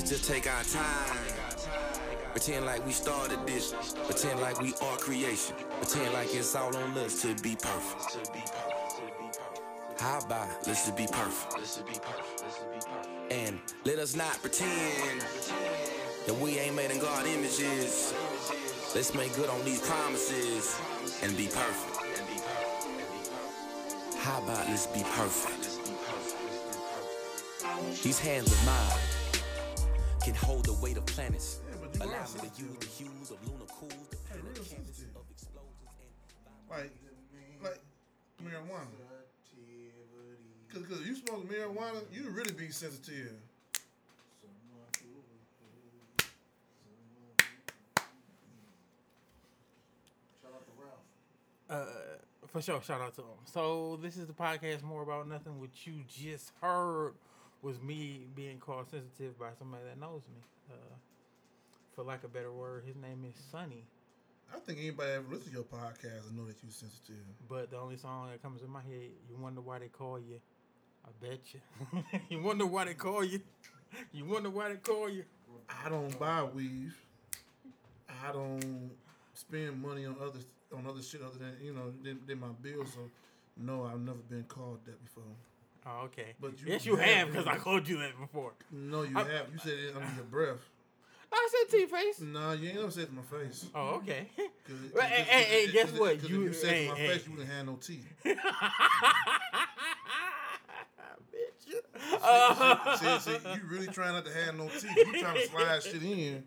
let's just take our time. Pretend like we started this. Pretend like we are creation. Pretend like it's all on us to be perfect. How about let's just be perfect? And let us not pretend that we ain't made in God images. Let's make good on these promises and be perfect. How about let's be perfect? These hands of mine can hold the weight of planets. Yeah, but you Allow me to use the hues of lunar cools, the Hey, paint real of canvas of explosions and Like, like marijuana. Cause, cause you smoke marijuana, you really be sensitive. Uh, for sure, shout out to him. So this is the podcast more about nothing. What you just heard was me being called sensitive by somebody that knows me. Uh, for lack of a better word, his name is Sonny. I think anybody ever listen to your podcast and know that you're sensitive. But the only song that comes in my head, you wonder why they call you. I bet you. you wonder why they call you. You wonder why they call you. I don't buy weave. I don't spend money on other on other shit other than you know than, than my bills. So no, I've never been called that before. Oh, okay. But you yes, you have because I called you that before. No, you I- have. You said it under your breath. I said to your face. No, you ain't never said it to my face. Oh, okay. 'Cause- Well, hey, hey, hey, cause- guess cause- You- if you said it hey, to my hey. face, you wouldn't have no teeth. Bitch. Uh, see, see, you really trying not to have no teeth. You trying to slide shit in.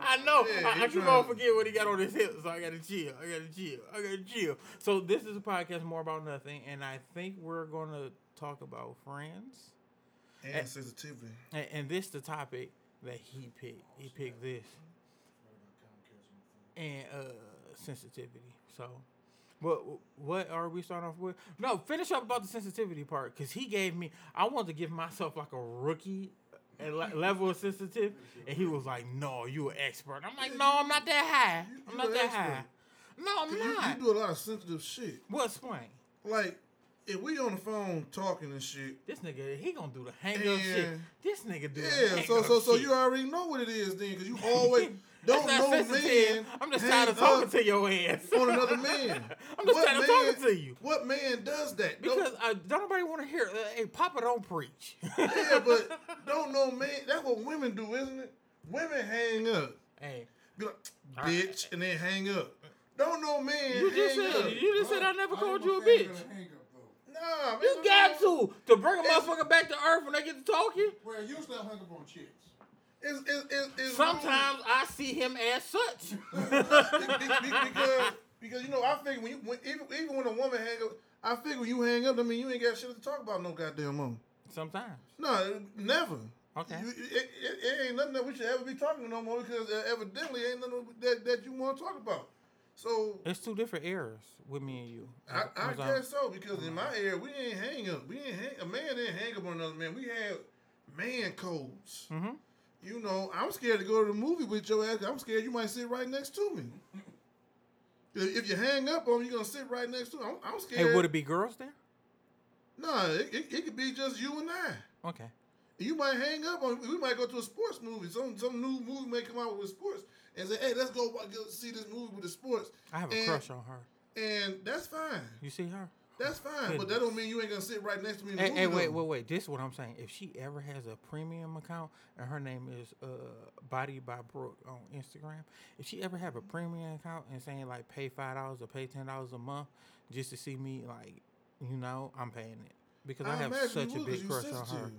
I know. Yeah, I, I you keep on forget what he got on his hips, so I gotta chill. I gotta chill. I gotta chill. So this is a podcast more about nothing, and I think we're gonna talk about friends. And sensitivity. And, and this the topic that he picked. He picked this and uh sensitivity. So, what what are we starting off with? No, finish up about the sensitivity part because he gave me. I wanted to give myself like a rookie uh, le- level of sensitive, and he was like, "No, you an expert." I'm like, "No, I'm not that high. You- I'm not that expert. high. No, I'm You, you do a lot of sensitive shit. What's point? Like, if we on the phone talking and shit, This nigga, he gonna do the hang up shit. This nigga do. the yeah. So so so shit. you already know what it is then, because you always don't That's know man. I'm just hang tired of talking to your ass. on another man. I'm just What tired of talking to you. What man does that? Don't- Because uh, don't nobody want to hear. Uh, hey, Papa, don't preach. yeah, but don't know man. That's what women do, isn't it? Women hang up, hey, be like, bitch, and then hang up. Don't know man. you just hang said up. you just said I never called you a bitch. Nah, man, You got no. to to bring a motherfucker back to earth when they get to talking. Well, you still hung up on chicks. It's, it's, it's, it's Sometimes I see him as such. because because you know I figure when you when, even even when a woman hang up, I figure when you hang up, I mean you ain't got shit to talk about no goddamn more. Sometimes. No, never. Okay. You, it, it, it ain't nothing that we should ever be talking no more because uh, evidently ain't nothing that, that you want to talk about. So It's two different eras with me and you. I, I guess so because in my era we ain't hang up. We ain't hang, a man didn't hang up on another man. We had man codes. Mhm. You know, I'm scared to go to the movie with your ass. I'm scared you might sit right next to me. If you hang up on me, you're gonna sit right next to me. I'm, I'm scared. Hey, would it be girls there? No, it, it, it could be just you and I. Okay. You might hang up on. We might go to a sports movie. Some some new movie may come out with sports and say, "Hey, let's go, go see this movie with the sports." I have a And- crush on her. And that's fine. You see her? That's fine. But that don't mean you ain't gonna sit right next to me. In the Hey, hey, wait, wait, wait. This is what I'm saying. If she ever has a premium account and her name is uh Body by Brooke on Instagram, if she ever have a premium account and saying like pay five dollars or pay ten dollars a month just to see me, like, you know, I'm paying it because I, have such a big you crush on her.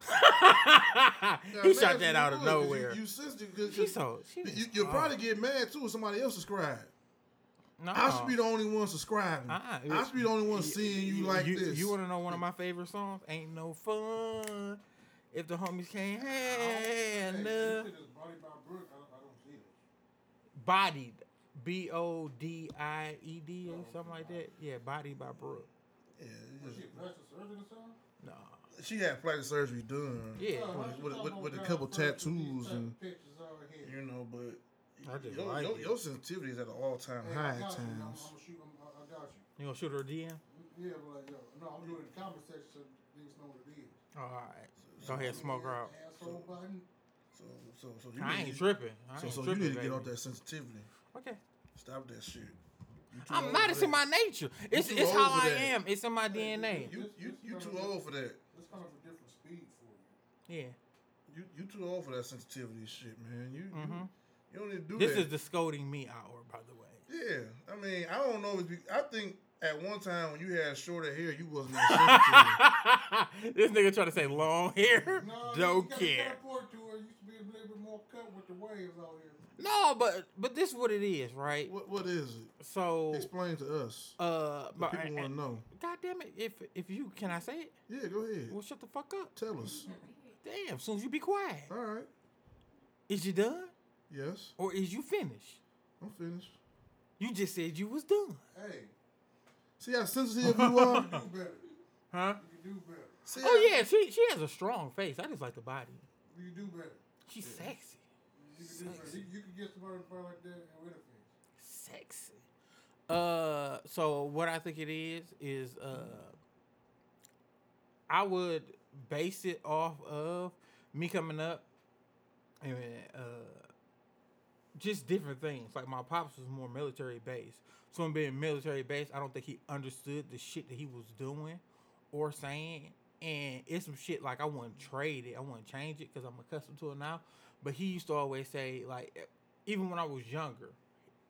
he shot that out of 'cause you- nowhere. You, sensitive because She's so she you, you'll oh, probably get mad too if somebody else subscribe. No. I should be the only one subscribing. Uh-uh. I should be the only one seeing you like you, this. You want to know one of my favorite songs? Ain't no fun if the homies can't Hey, handle. you Body by Brooke. I don't, see it. Bodied, B O D I E D or something like that. Yeah, Bodied by Brooke. Yeah, it Was just- she plastic surgery or something? No, she had plastic surgery done. Yeah. With, with, with, with a couple first with these tattoos and pictures out here? you know, but I just your, like your, it. your sensitivity is at an all time Hey, high I at got you. I'm, I'm times. gonna shoot. I'm, I, I got you. you gonna shoot her a DM? Yeah, but like, yo, no, I'm doing the comment section so niggas know what it is. All right. So Go ahead, smoke her out. Asshole button. So, so, so you I need, ain't tripping. I So, ain't so you need to get off that sensitivity. Okay. Stop that shit. I'm not. for It's in my nature. It's it's how I that. am. It's in my DNA. You, you, you too old for that. It's kind of a different speed for you. Yeah. You, you too old for that sensitivity shit, man. You, Mhm. you, you don't need to do This that. is the scolding me hour, by the way. yeah, I mean, I don't know. If you, I think at one time when you had shorter hair, you wasn't that sensitive. this nigga trying to say long hair. No, Don't you gotta care. teleport to her. It used to be a little bit more cut with the waves out here. No, but but this is what it is, right? what, what is it? So Explain to us. uh, but people want to know. God damn it! If if you can I say it? Yeah, go ahead. Well, shut the fuck up. Tell us. Damn. As soon as you be quiet, All right. is you done Yes, or is you finished? I'm finished. You just said you was done, Hey, See how sensitive you are. do better. huh? You can do better. See Oh yeah, she she has a strong face. I just like the body. You can do better. She's sexy. You can do. You, you can get somebody in front like that and with a face. sexy. Uh, so what I think it is is uh, I would base it off of me coming up and uh, just different things. Like my pops was more military based, so him being military based, I don't think he understood the shit that he was doing or saying. And it's some shit like I wouldn't trade it, I wouldn't change it because I'm accustomed to it now. But he used to always say like, even when I was younger,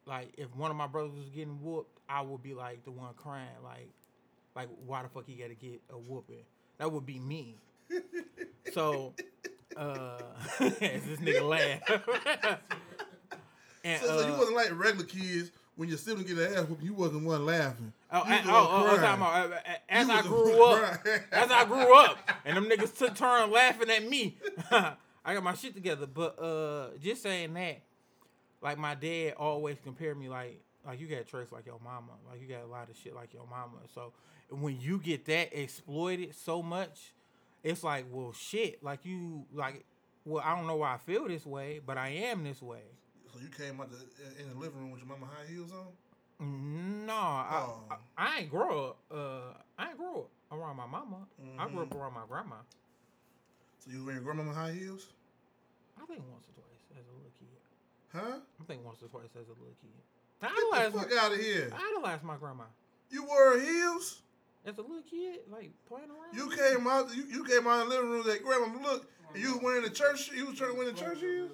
like if one of my brothers was getting whooped, I would be like the one crying, like, like why the fuck he got to get a whooping? That would be me. so, uh, this nigga laugh. and, So, so you uh, wasn't like regular kids when your sibling get an ass whooping. You wasn't one laughing. Oh, You I, was the oh, oh, crying. talking about, uh, uh, as I the grew up, as I grew up, and them niggas took turn laughing at me. I got my shit together, but uh, just saying that, like my dad always compared me like, like you got traits like your mama, like you got a lot of shit like your mama. So when you get that exploited so much, it's like, well, shit, like you, like, well, I don't know why I feel this way, but I am this way. So you came out the, in the living room with your mama high heels on. No, I, Oh. I, I ain't grow up. Uh, I ain't grow up around my mama. I grew up Mm-hmm. around my grandma. So you wearing grandmama high heels, I think once or twice as a little kid. huh? I think once or twice as a little kid. I Get the fuck my, out of here! I idolized my grandma You wore heels. as a little kid, like playing around. You came out. You, you came out of the living room. That grandma, look. And you wearing the church. You was trying to wear the church heels.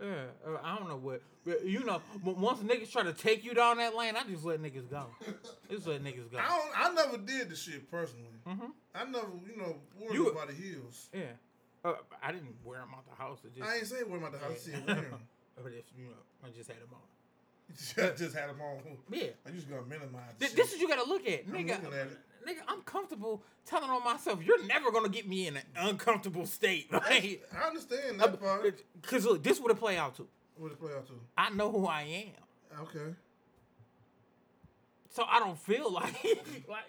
Yeah, uh, I don't know what, but you know, once niggas try to take you down that lane, I just let niggas go. just let niggas go. I don't. I never did the shit personally. Mhm. I never, you know, wore You- nobody heels. Yeah, uh, I didn't wear them out the house. It just, I ain't say wear them out the house. I said wear them. but if, you know, I just had them on. I just had them on. Yeah. I just gonna minimize. the Th- shit. This is what you gotta look at, I'm nigga. Looking at it. Nigga, I'm comfortable telling on myself. You're never gonna get me in an uncomfortable state, right? I understand that part. Because look, this would have play out to. What it play out to? I know who I am, Okay. so I don't feel like like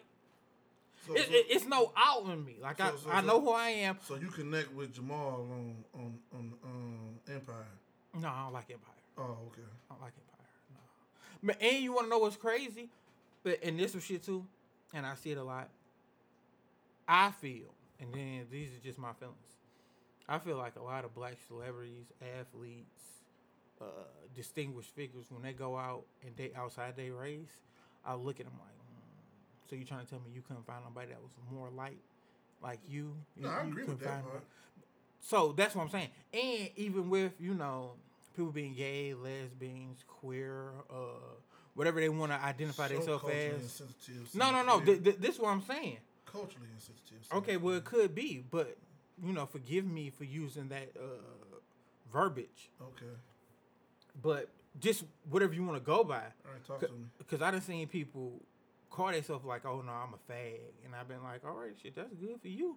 So, it, so, it- it's no out in me. Like I, So- I so- know who I am. so you connect with Jamal on on on um, Empire. No, I don't like Empire. Oh, okay. I don't like Empire. No. But and you want to know what's crazy? But and this was shit too, and I see it a lot. I feel, and then these are just my feelings. I feel like a lot of black celebrities, athletes, uh, distinguished figures, when they go out and they outside their race, I look at them like, mm, so you trying to tell me you couldn't find nobody that was more light, like you? No, You- I agree with that so that's what I'm saying. And even with, you know, people being gay, lesbians, queer, uh, whatever they want to identify So themselves as. insensitive, No, no, no. Th- th- this is what I'm saying. culturally insensitive. Okay, well, it could be, but, you know, forgive me for using that uh, verbiage. Okay. But just whatever you want to go by. All right, talk to me. Because I done seen people call themselves like, oh, no, I'm a fag. And I've been like, all right, shit, that's good for you.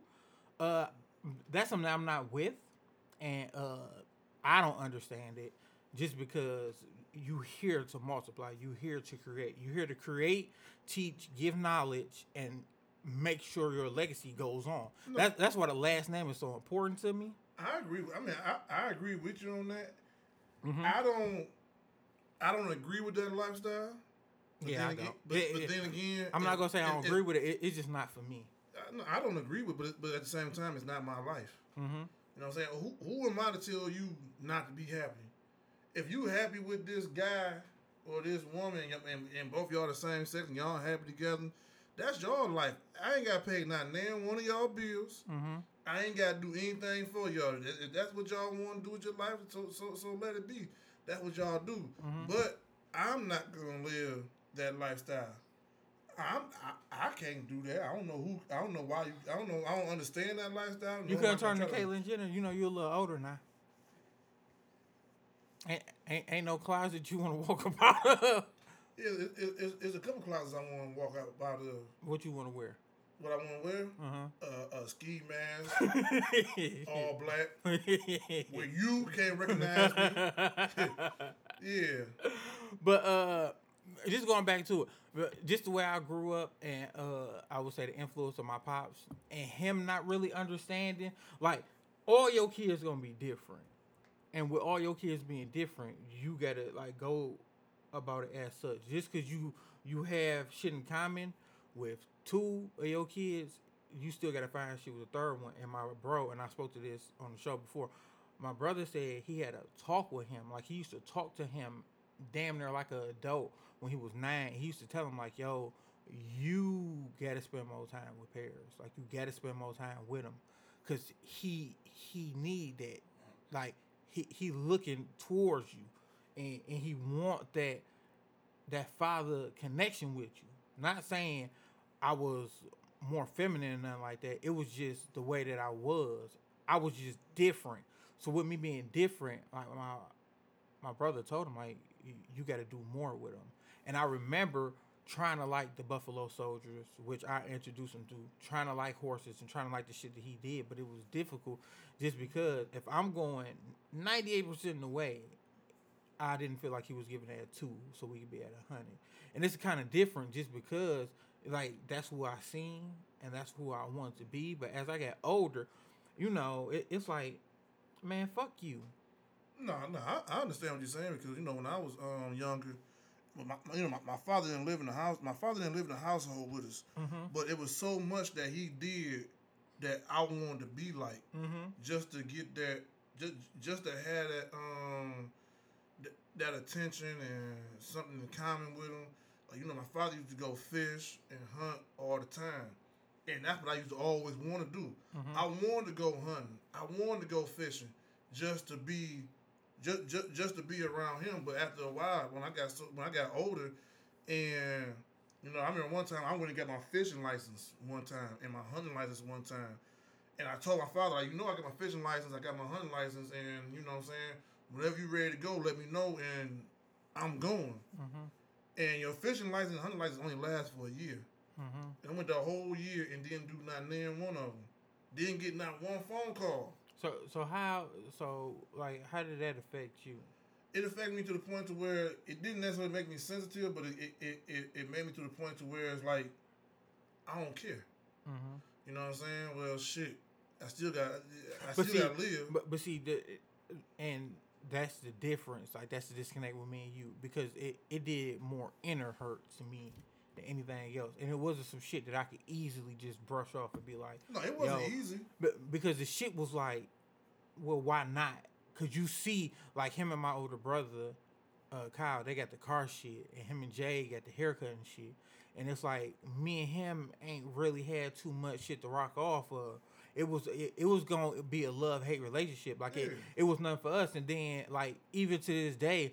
Uh, that's something I'm not with. And uh, I don't understand it just because you here to multiply, you here to create, you here to create, teach, give knowledge, and make sure your legacy goes on. That's that's why the last name is so important to me. I agree. With, I mean, I, I agree with you on that. Mm-hmm. I don't. I don't agree with that lifestyle. But Yeah, then I again, don't. But, It- but it- then again, I'm not gonna say I don't it- agree with it. it. It's just not for me. I, no, I don't agree with, but but at the same time, it's not my life. Mm-hmm. You know what I'm saying? Who who am I to tell you not to be happy? If you happy with this guy or this woman, and, and both y'all the same sex, and y'all happy together, that's your life. I ain't got paid not damn one of y'all bills. Mm-hmm. I ain't got to do anything for y'all. If that's what y'all want to do with your life, so so so let it be. That's what y'all do. But I'm not gonna live that lifestyle. I'm I, I can't do that. I don't know who. I don't know why you. I don't know. I don't understand that lifestyle. You nor couldn't am I turn to Caitlyn Jenner. You know you're a little older now. Ain't, ain't, ain't no closet you want to walk about. Yeah, it, it, it's, it's a couple closets I want to walk out, out of. What you want to wear? What I want to wear? Uh Uh, a ski mask, all black, where you can't recognize me. Yeah. but uh, just going back to it, just the way I grew up, and uh, I would say the influence of my pops and him not really understanding, like all your kids gonna be different, and with all your kids being different, you gotta like go about it as such. Just because you you have shit in common with two of your kids, you still gotta find shit with the third one. And my bro, and I spoke to this on the show before. My brother said he had a talk with him, like he used to talk to him, damn near like an adult when he was nine. He used to tell him like, "Yo, you gotta spend more time with parents. Like you gotta spend more time with them, cause he he need that. Like he he looking towards you, and and he want that that father connection with you. Not saying I was more feminine or nothing like that. It was just the way that I was. I was just different. So with me being different, like my my brother told him like "You- you got to do more with him. And I remember trying to like the Buffalo Soldiers, which I introduced him to, trying to like horses and trying to like the shit that he did, but it was difficult just because if I'm going 98% of the way, I didn't feel like he was giving that a two, so we could be at a hundred. And it's kind of different just because, like, that's who I seen and that's who I wanted to be. But as I got older, you know, it, it's like, man, fuck you. No, no, I, I understand what you're saying because you know when I was um younger, well, my, my- you know my, my father didn't live in the house. My father didn't live in the household with us, but it was so much that he did that I wanted to be like, Mm-hmm. just to get that, just just to have that um th- that attention and something in common with him. Like you know, my father used to go fish and hunt all the time. And that's what I used to always want to do. I wanted to go hunting. I wanted to go fishing, just to be, just, just just to be around him. But after a while, when I got so, when I got older, and you know, I remember one time I went and got my fishing license one time and my hunting license one time, and I told my father, like, you know, I got my fishing license, I got my hunting license, and you know what I'm saying. Whenever you're ready to go, let me know, and I'm going. Mm-hmm. And your fishing license, and hunting license only lasts for a year. Mm-hmm. And I went the whole year and didn't do not name one of them. Didn't get not one phone call. So, so how, so like, how did that affect you? It affected me to the point to where it didn't necessarily make me sensitive, but it it, it, it, made me to the point to where it's like I don't care. Mm-hmm. You know what I'm saying? Well, shit, I still got I But still got to live. but but see, the, and that's the difference. Like that's the disconnect with me and you because it it did more inner hurt to me than anything else, and it wasn't some shit that I could easily just brush off and be like, no, it wasn't easy. But because the shit was like, well, why not? Cause you see, like him and my older brother, uh, Kyle, they got the car shit, and him and Jay got the haircut and shit. And it's like me and him ain't really had too much shit to rock off of. It was it, it was gonna be a love hate relationship. Like it, it was nothing for us. And then like even to this day,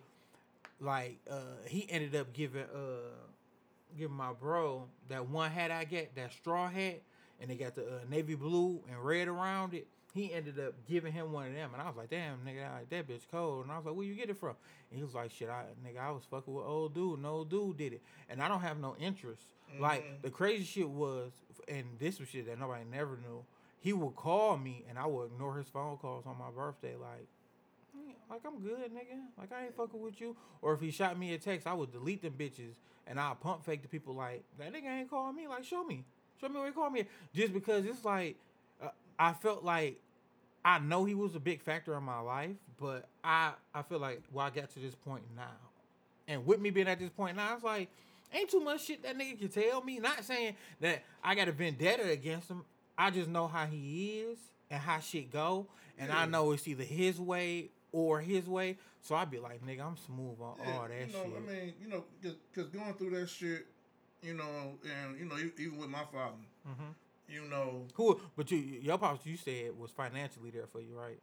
like uh he ended up giving uh giving my bro that one hat I get, that straw hat, and they got the uh, navy blue and red around it. He ended up giving him one of them, and I was like, "Damn, nigga, like, that bitch cold." And I was like, "Where you get it from?" And he was like, "Shit, I nigga, I was fucking with old dude. No dude did it, and I don't have no interest." Like the crazy shit was, and this was shit that nobody never knew. He would call me, and I would ignore his phone calls on my birthday, like. "Yeah, Like I'm good, nigga. Like I ain't fucking with you. Or if he shot me a text, I would delete them bitches and I'll pump fake to people like that nigga ain't calling me. Like show me, show me where he called me. Just because it's like uh, I felt like I know he was a big factor in my life, but I I feel like well I got to this point now, and with me being at this point now, it's like Ain't too much shit that nigga can tell me. Not saying that I got a vendetta against him. I just know how he is and how shit go, and I know it's either his way or his way. So I'd be like, nigga, I'm smooth on Yeah, all that you know, shit. I mean, you know, because going through that shit, you know, and you know, even with my father, Mhm. you know, Who? But you, your pops, you said was financially there for you, right?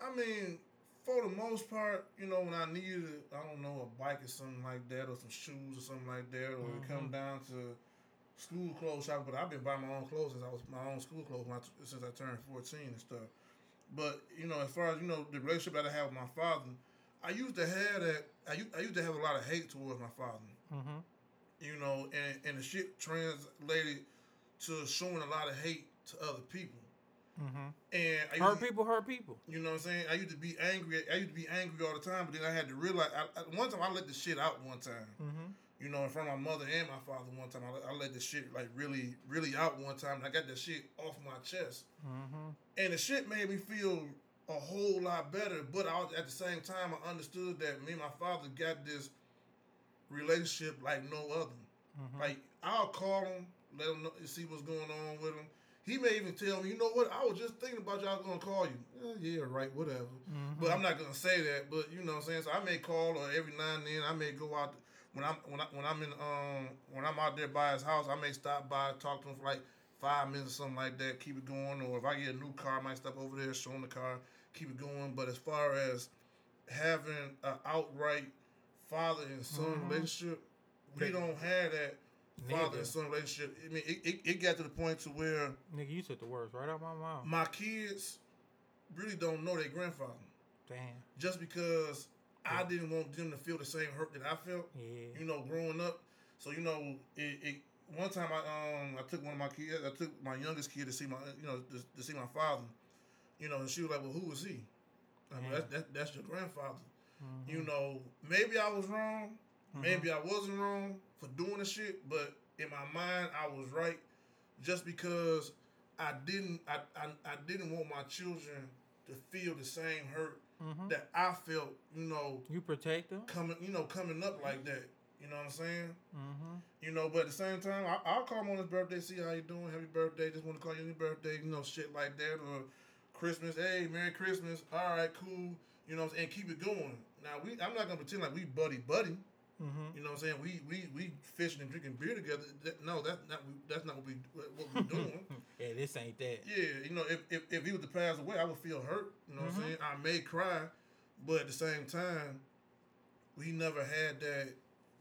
I mean, for the most part, you know, when I needed, I don't know, a bike or something like that, or some shoes or something like that, or it come down to school clothes shopping. But I've been buying my own clothes since I was my own school clothes I, since I turned fourteen and stuff. But you know, as far as you know, the relationship that I have with my father, I used to have that. I used, I used to have a lot of hate towards my father. Mm-hmm. You know, and and the shit translated to showing a lot of hate to other people. Mm-hmm. And I Hurt to- people, hurt people. you know what I'm saying? I used to be angry. I used to be angry all the time, but then I had to realize. I, I, one time I let the shit out. One time, Mm-hmm. You know, in front of my mother and my father. One time I, let- I let the shit like really, really out. One time, and I got that shit off my chest, Mm-hmm. and the shit made me feel a whole lot better. But I was, at the same time, I understood that me and my father got this relationship like no other. Mm-hmm. Like I'll call him, let him know, see what's going on with him. He may even tell me, you know what? I was just thinking about you. I was gonna call you. "Yeah, yeah, right, whatever. Mm-hmm. But I'm not gonna say that. But you know what I'm saying. So I may call, or every now and then I may go out when I'm when I when I'm in um when I'm out there by his house. I may stop by, talk to him for like five minutes or something like that. Keep it going. Or if I get a new car, I might stop over there, show him the car, keep it going. But as far as having an outright father and son Mhm. relationship, we don't have that father Nigga. and son relationship. I mean, it, it, it got to the point to where Nigga, you took the words right out my mouth. my kids really don't know their grandfather Damn. just because I didn't want them to feel the same hurt that I felt. Yeah. You know, growing up. So you know, it, it one time I um I took one of my kids, I took my youngest kid to see my you know to, to see my father. You know, and she was like, "Well, who is he?" I mean, Yeah. that's that, that's your grandfather. Mhm. You know, maybe I was wrong, Mhm. maybe I wasn't wrong for doing the shit, but in my mind I was right, just because I didn't I I, I didn't want my children to feel the same hurt Mhm. that I felt. You know, You protect them. coming you know coming up like that. You know what I'm saying? Mm-hmm. You know, but at the same time, I, I'll call him on his birthday, see how you doing, happy birthday, just want to call you any birthday, you know, shit like that, or Christmas, hey, Merry Christmas, all right, cool, you know, what I'm saying, and keep it going. Now, we, I'm not gonna pretend like we buddy buddy, Mm-hmm. you know, what I'm saying, we we we fishing and drinking beer together. That, no, that's not that's not what we what we're doing. yeah, this ain't that. yeah, you know, if, if if he was to pass away, I would feel hurt. You know what Mhm. I'm saying? I may cry, but at the same time, we never had that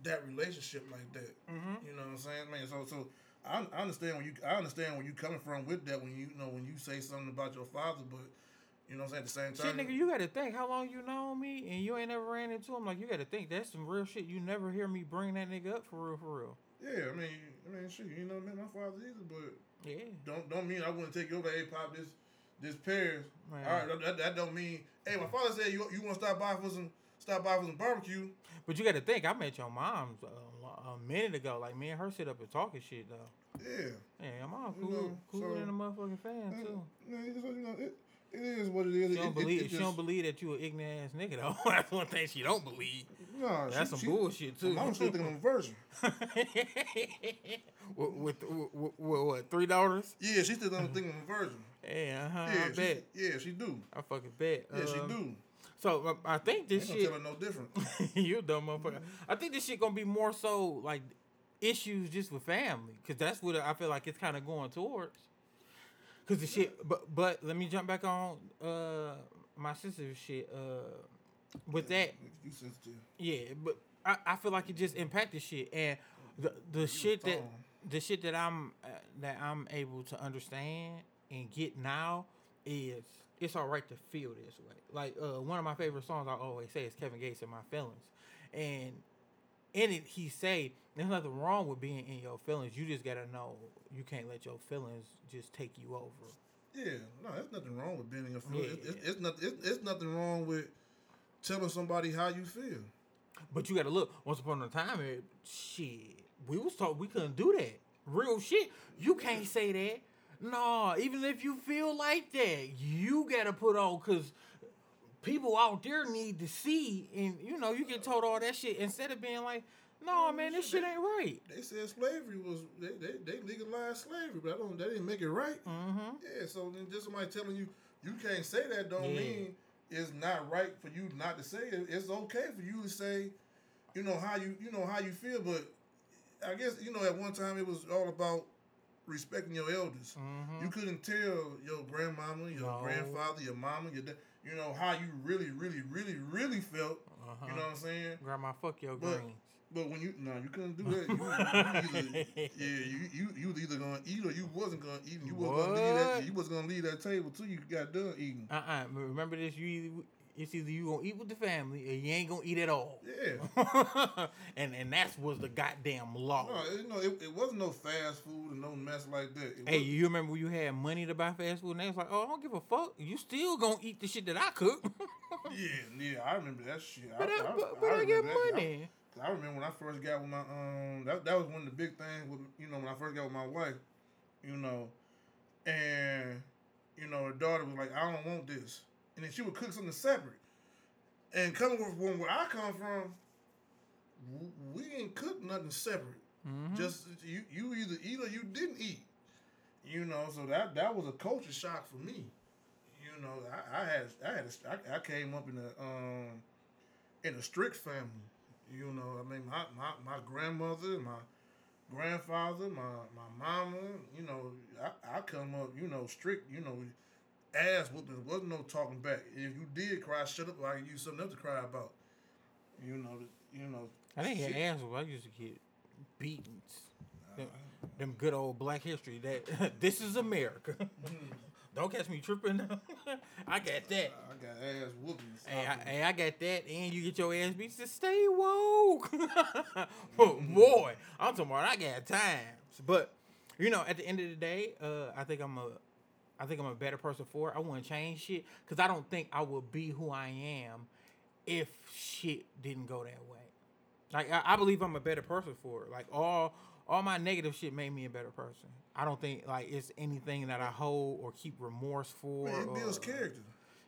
that relationship like that. Mm-hmm. You know what I'm saying, man. So, so I, I understand when you, I understand where you coming from with that. When you, you know, when you say something about your father, but you know what I'm saying. At the same Shit, nigga, you gotta think how long you know me and you ain't ever ran into him. Like, you gotta think that's some real shit. You never hear me bring that nigga up for real, for real. yeah. I mean, I mean, shit. You know, what I man, my father either, but Yeah. don't don't mean I wouldn't take you over. Hey, pop, this this pears. Man. All right, that, that, don't mean. Hey, my father said you you want to stop by for some stop by for some barbecue. But you gotta think, I met your mom uh, a minute ago. Like, me and her sit up and talking shit, though. Yeah. Yeah, your mom You cool, know, cooler so- than a motherfucking fan, too. yeah, it's, you know, it, it is what it is. She don't it- believe. it she don't believe that you an ignorant ass nigga though. That's one thing she don't believe. No, That's she- some she- bullshit too. Mom still thinking I'm a virgin. with, with, with, with what? Three daughters? Yeah, she still don't think I'm a virgin. Yeah, uh-huh, Yeah, I she, bet. yeah, she do. I fucking bet. Yeah, she Um, do. So uh, I think this ain't shit. tell her no different. you a dumb motherfucker. I think this shit gonna be more so like issues just with family, cause that's what I feel like it's kind of going towards. Cause the shit, but but let me jump back on uh my sister's shit. Uh, with that, you sensitive. yeah, but I, I feel like it just impacted shit, and the the shit that the shit that I'm uh, that I'm able to understand and get now is it's all right to feel this way. Like uh, one of my favorite songs I always say is Kevin Gates and My Feelings, and in it he say there's nothing wrong with being in your feelings. You just gotta know you can't let your feelings just take you over. Yeah, no, there's nothing wrong with being in your feelings. It's, Yeah. it's, it's, nothing. It's, it's nothing wrong with telling somebody how you feel. But you gotta look. Once upon a time, it, shit, we was taught we couldn't do that. Real shit. You can't say that. No, even if you feel like that, you gotta put on because people out there need to see, and you know you get told all that shit instead of being like, No, man, this shit ain't right. They said slavery was they, they, they legalized slavery, but I don't. They didn't make it right. Mm-hmm. Yeah, so then just somebody telling you you can't say that don't Yeah. mean it's not right for you not to say it. It's okay for you to say, you know how you you know how you feel, but I guess you know at one time it was all about respecting your elders. Mm-hmm. You couldn't tell your grandmama, your No. grandfather, your mama, your dad, you know how you really, really, really, really felt. Uh-huh. You know what I'm saying? Grandma, fuck your But- greens. But when you no, you couldn't do that. You, you either, yeah, you, you you was either gonna eat or you wasn't gonna eat. You wasn't gonna leave that. You wasn't gonna leave that table till you got done eating. Uh-uh. Remember this? You it's either you gonna eat with the family or you ain't gonna eat at all. Yeah. and and that's was the goddamn law. No, you know, it, it wasn't no fast food and no mess like that. It Hey, was- you remember when you had money to buy fast food and they was like, oh, I don't give a fuck. You still gonna eat the shit that I cook. yeah, yeah, I remember that shit. but I, I, but, but I, get money. I, I remember when I first got with my um, that that was one of the big things with you know when I first got with my wife, you know, and you know her daughter was like, I don't want this, and then she would cook something separate. And coming from where I come from, we ain't cook nothing separate. Mhm. Just you, you either eat or you didn't eat. You know, so that that was a culture shock for me. You know, I, I had I had a, I, I came up in a um in a strict family. You know, I mean my my, my grandmother, my grandfather, my my mama. You know, I, I come up. You know, strict. You know, ass whooping. Wasn't no talking back. If you did cry, shut up. I can use something else to cry about. You know, you know. I didn't shit. get ass whooped. I used to get beatings. Them, them good old black history. That this is America. Don't catch me tripping. I got that. I got ass whoopings. Hey I, hey, I got that, and you get your ass beat. Just stay woke, Oh, boy. I'm about I got times, but you know, at the end of the day, uh, I think I'm a, I think I'm a better person for it. I wouldn't change shit because I don't think I would be who I am if shit didn't go that way. Like I, I believe I'm a better person for it. Like all all my negative shit made me a better person. I don't think like it's anything that I hold or keep remorse for. Man, it builds or- character.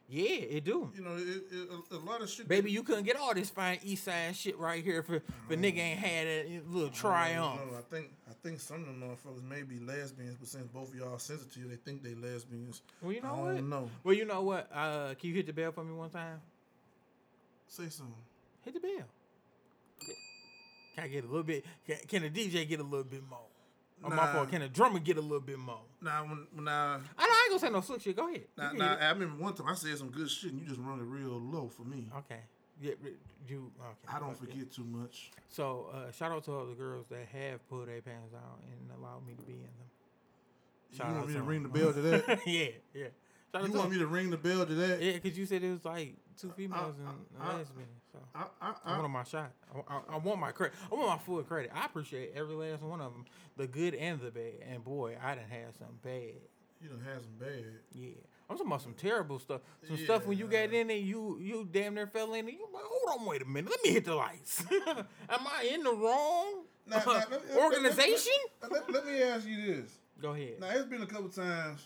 Yeah, it do. You know, it, it, a, a lot of shit. Baby, you couldn't get all this fine East Side shit right here if, if a nigga ain't had a little triumph. No, I think I think some of them motherfuckers may be lesbians, but since both of y'all sensitive, they think they lesbians. Well, you know I what? don't know. Well, you know what? Uh, can you hit the bell for me one time? Say something. Hit the bell. Can I get a little bit? Can, can the DJ get a little bit more? Oh, my Nah. fault. Can the drummer get a little bit more? Now when when I I, know, I ain't gonna say no slick shit. Go ahead. You now, can now hit it. I remember one time I said some good shit and you just run it real low for me. Okay. Yeah, you. Okay. I don't it. forget too much. So, uh, shout out to all the girls that have pulled their pants out and allowed me to be in them. Shout you out want me to ring the bell to that? yeah, yeah. Shout out you want me to ring the bell to that? Yeah, because you said it was like two females and I- a I- lesbian. So I, I, I, I, want my shot. I, I, I want my credit. I want my full credit. I appreciate every last one of them, the good and the bad. And boy, I didn't have some bad. you done had some bad. Yeah, I'm talking about some terrible stuff. Some stuff when you Yeah. got in there, you you damn near fell in. And you like, hold on, wait a minute. Let me hit the lights. Am I in the wrong Now- now, let- let- organization? Let, let- let me ask you this. Go ahead. Now it's been a couple times.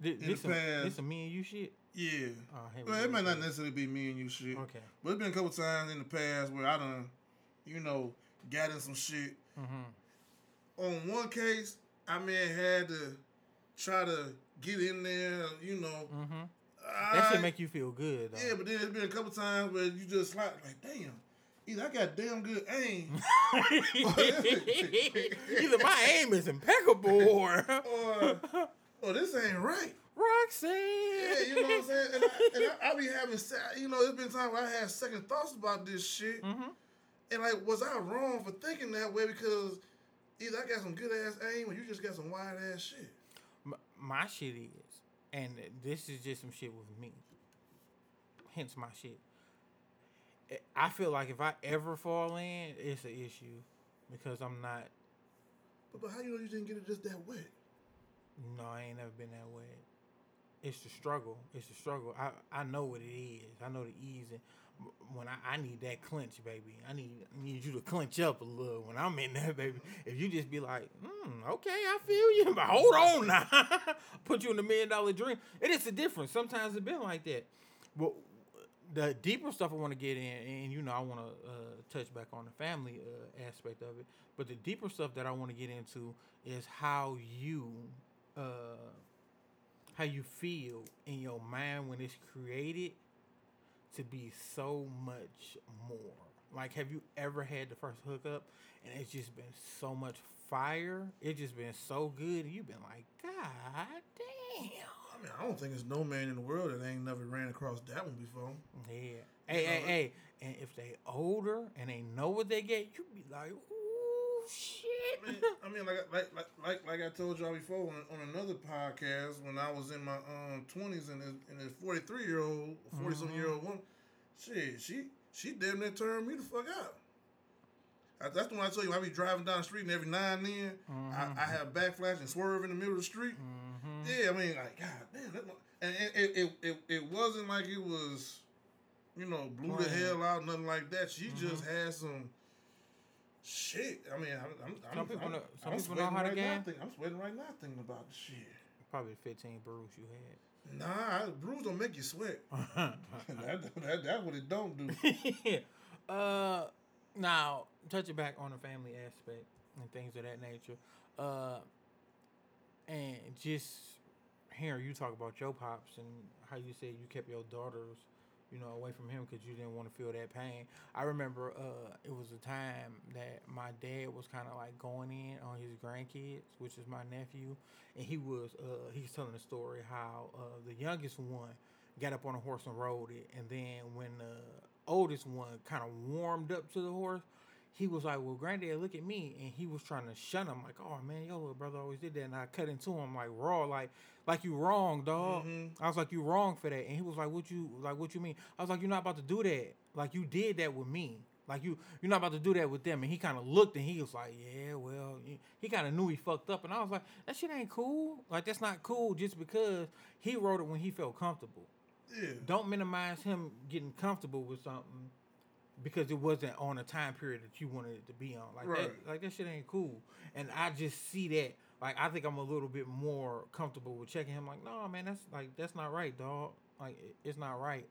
This, in this, the some, past- this some me and you shit. Yeah. Oh, here we Well, it might not necessarily be me and you shit. Okay. But it's been a couple times in the past where I done, you know, got in some shit. Mm-hmm. On one case, I mean, had to try to get in there, you know. Mm-hmm. That should make you feel good. Though. Yeah, but then it's been a couple times where you just like, like, damn, either I got damn good aim, Either my aim is impeccable or or, or this ain't right. Roxanne. Yeah, you know what I'm saying? And I, and I, I be having, you know, there's been times where I had second thoughts about this shit. Mhm. And like, was I wrong for thinking that way? Because either I got some good ass aim or you just got some wide ass shit. M- my shit is, and this is just some shit with me. Hence my shit. I- feel like if I ever fall in, it's an issue because I'm not. But, but how you know you didn't get it just that wet? No, I ain't never been that way. It's the struggle. It's the struggle. I, I know what it is. I know the ease. And when I, I need that clench, baby, I need I need you to clench up a little when I'm in there, baby. If you just be like, mm, okay, I feel you, but hold on now, put you in the million dollar dream. It is a difference. Sometimes it's been like that. But the deeper stuff I want to get in, and you know, I want to uh, touch back on the family uh, aspect of it. But the deeper stuff that I want to get into is how you, uh, how you feel in your mind when it's created to be so much more. Like, have you ever had the first hookup and it's just been so much fire? It's just been so good, and you've been like, God damn. I mean, I don't think there's no man in the world that ain't never ran across that one before. Yeah. Hey, hey, hey. And if they older and they know what they get, you be like, ooh, shit. I mean, I mean, like, like, like, like, like I told y'all before on, on another podcast when I was in my um twenties and this, and this forty three year old, mm-hmm. forty something year old woman, shit, she she damn near turned me the fuck out. I, that's when I told you I be driving down the street and every now and then I, I mm-hmm. have backflash and swerve in the middle of the street. Mm-hmm. Yeah, I mean, like, God damn, that, and it, it, it, it, it wasn't like it was, you know, blew the hell out, nothing like that. She just had some shit. I mean, I'm, I'm, Some I'm, people I'm, know- some I'm people know sweating how to right now. game. Think, I'm sweating right now thinking about shit. Probably 15 brews you had. Nah, bruise don't make you sweat. that, that, that's what it don't do. uh, now touching back on the family aspect and things of that nature, uh, and just hearing you talk about your pops and how you said you kept your daughters, you know, away from him because you didn't want to feel that pain. I remember uh, it was a time that my dad was kind of like going in on his grandkids, which is my nephew, and he was uh, he was telling the story how uh, the youngest one got up on a horse and rode it, and then when the oldest one kind of warmed up to the horse, he was like, "Well, granddad, look at me," and he was trying to shun him, like, "Oh man, your little brother always did that," and I cut into him like raw, like, like you wrong, dog. Mm-hmm. I was like, "You wrong for that," and he was like, "What you like? What you mean?" I was like, "You're not about to do that. Like you did that with me." Like you, you're not about to do that with them. And he kind of looked and he was like, "Yeah, well," he, he kind of knew he fucked up. And I was like, "That shit ain't cool. Like that's not cool just because he wrote it when he felt comfortable. Yeah. Don't minimize him getting comfortable with something because it wasn't on a time period that you wanted it to be on. Like Right. that, like that shit ain't cool. And I just see that. Like I think I'm a little bit more comfortable with checking him. Like, no, man, that's like that's not right, dog. Like it- it's not right.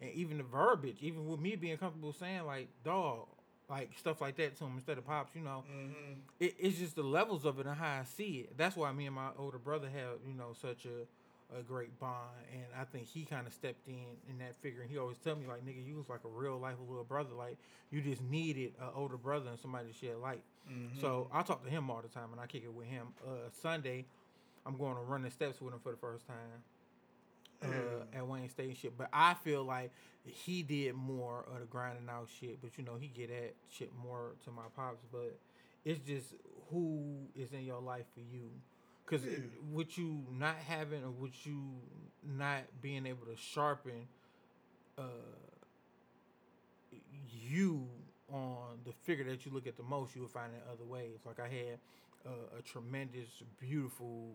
And even the verbiage, even with me being comfortable saying like, dog, like stuff like that to him instead of pops, you know, Mm-hmm. it, it's just the levels of it and how I see it. That's why me and my older brother have, you know, such a, a great bond. And I think he kind of stepped in in that figure. And he always tell me, like, nigga, you was like a real life little brother. Like, you just needed an older brother and somebody to shed light. So I talk to him all the time and I kick it with him. Uh, Sunday, I'm going to run the steps with him for the first time uh, at Wayne State and shit. But I feel like he did more of the grinding out shit. But you know, he get that shit more to my pops. But it's just who is in your life for you. Cause Yeah. with you not having or with you not being able to sharpen uh, you on the figure that you look at the most, you will find it other ways. Like I had uh, a tremendous, beautiful,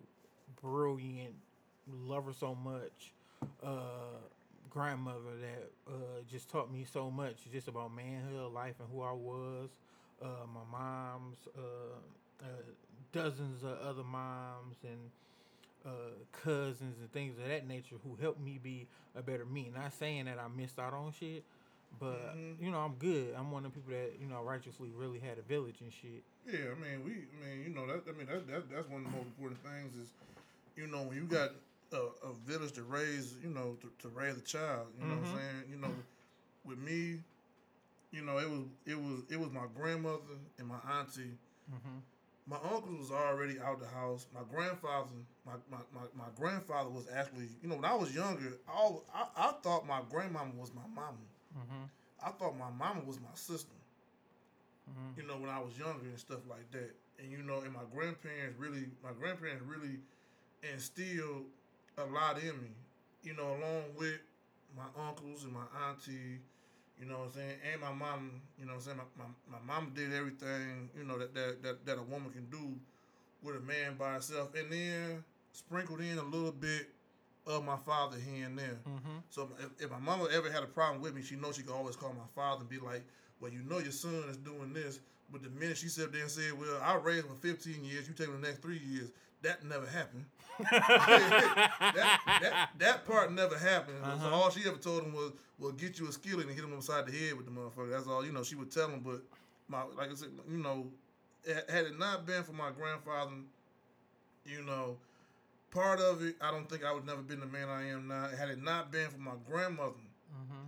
brilliant, love her so much uh, grandmother that uh, just taught me so much just about manhood, life, and who I was. Uh, my mom's, uh, uh, dozens of other moms, and uh, cousins and things of that nature who helped me be a better me. Not saying that I missed out on shit, but mm-hmm. you know I'm good. I'm one of the people that you know righteously really had a village and shit. Yeah, I mean, we, I mean, you know, that, I mean, that, that, that's one of the most important things is, you know, when you got a, a village to raise, you know, to, to raise a child, you know what I'm mm-hmm. saying? You know, with me, you know, it was, it was, it was my grandmother and my auntie. Mm-hmm. My uncle was already out the house. My grandfather, my, my, my, my grandfather was actually, you know, when I was younger, I, I, I thought my grandmama was my mama. Mm-hmm. I thought my mama was my sister mm-hmm. you know, when I was younger and stuff like that. And you know, and my grandparents really, my grandparents really instilled a lot in me. You know, along with my uncles and my auntie. You know what I'm saying? And my mom. You know what I'm saying? My, my, my mom did everything. You know that, that that that a woman can do with a man by herself, and then sprinkled in a little bit of my father here and there. Mm-hmm. So if, if my mama ever had a problem with me, she knows she could always call my father and be like, "Well, you know your son is doing this." But the minute she sat there and said, "Well, I raised him for 15 years, you take him the next three years," that never happened. That, that that part never happened. Uh-huh. all she ever told him was, "Well, get you a skillet and hit him upside the side the head with the motherfucker." That's all you know. She would tell him, but my like I said, you know, had it not been for my grandfather, you know, part of it, I don't think I would never been the man I am now. Had it not been for my grandmother, Mm-hmm.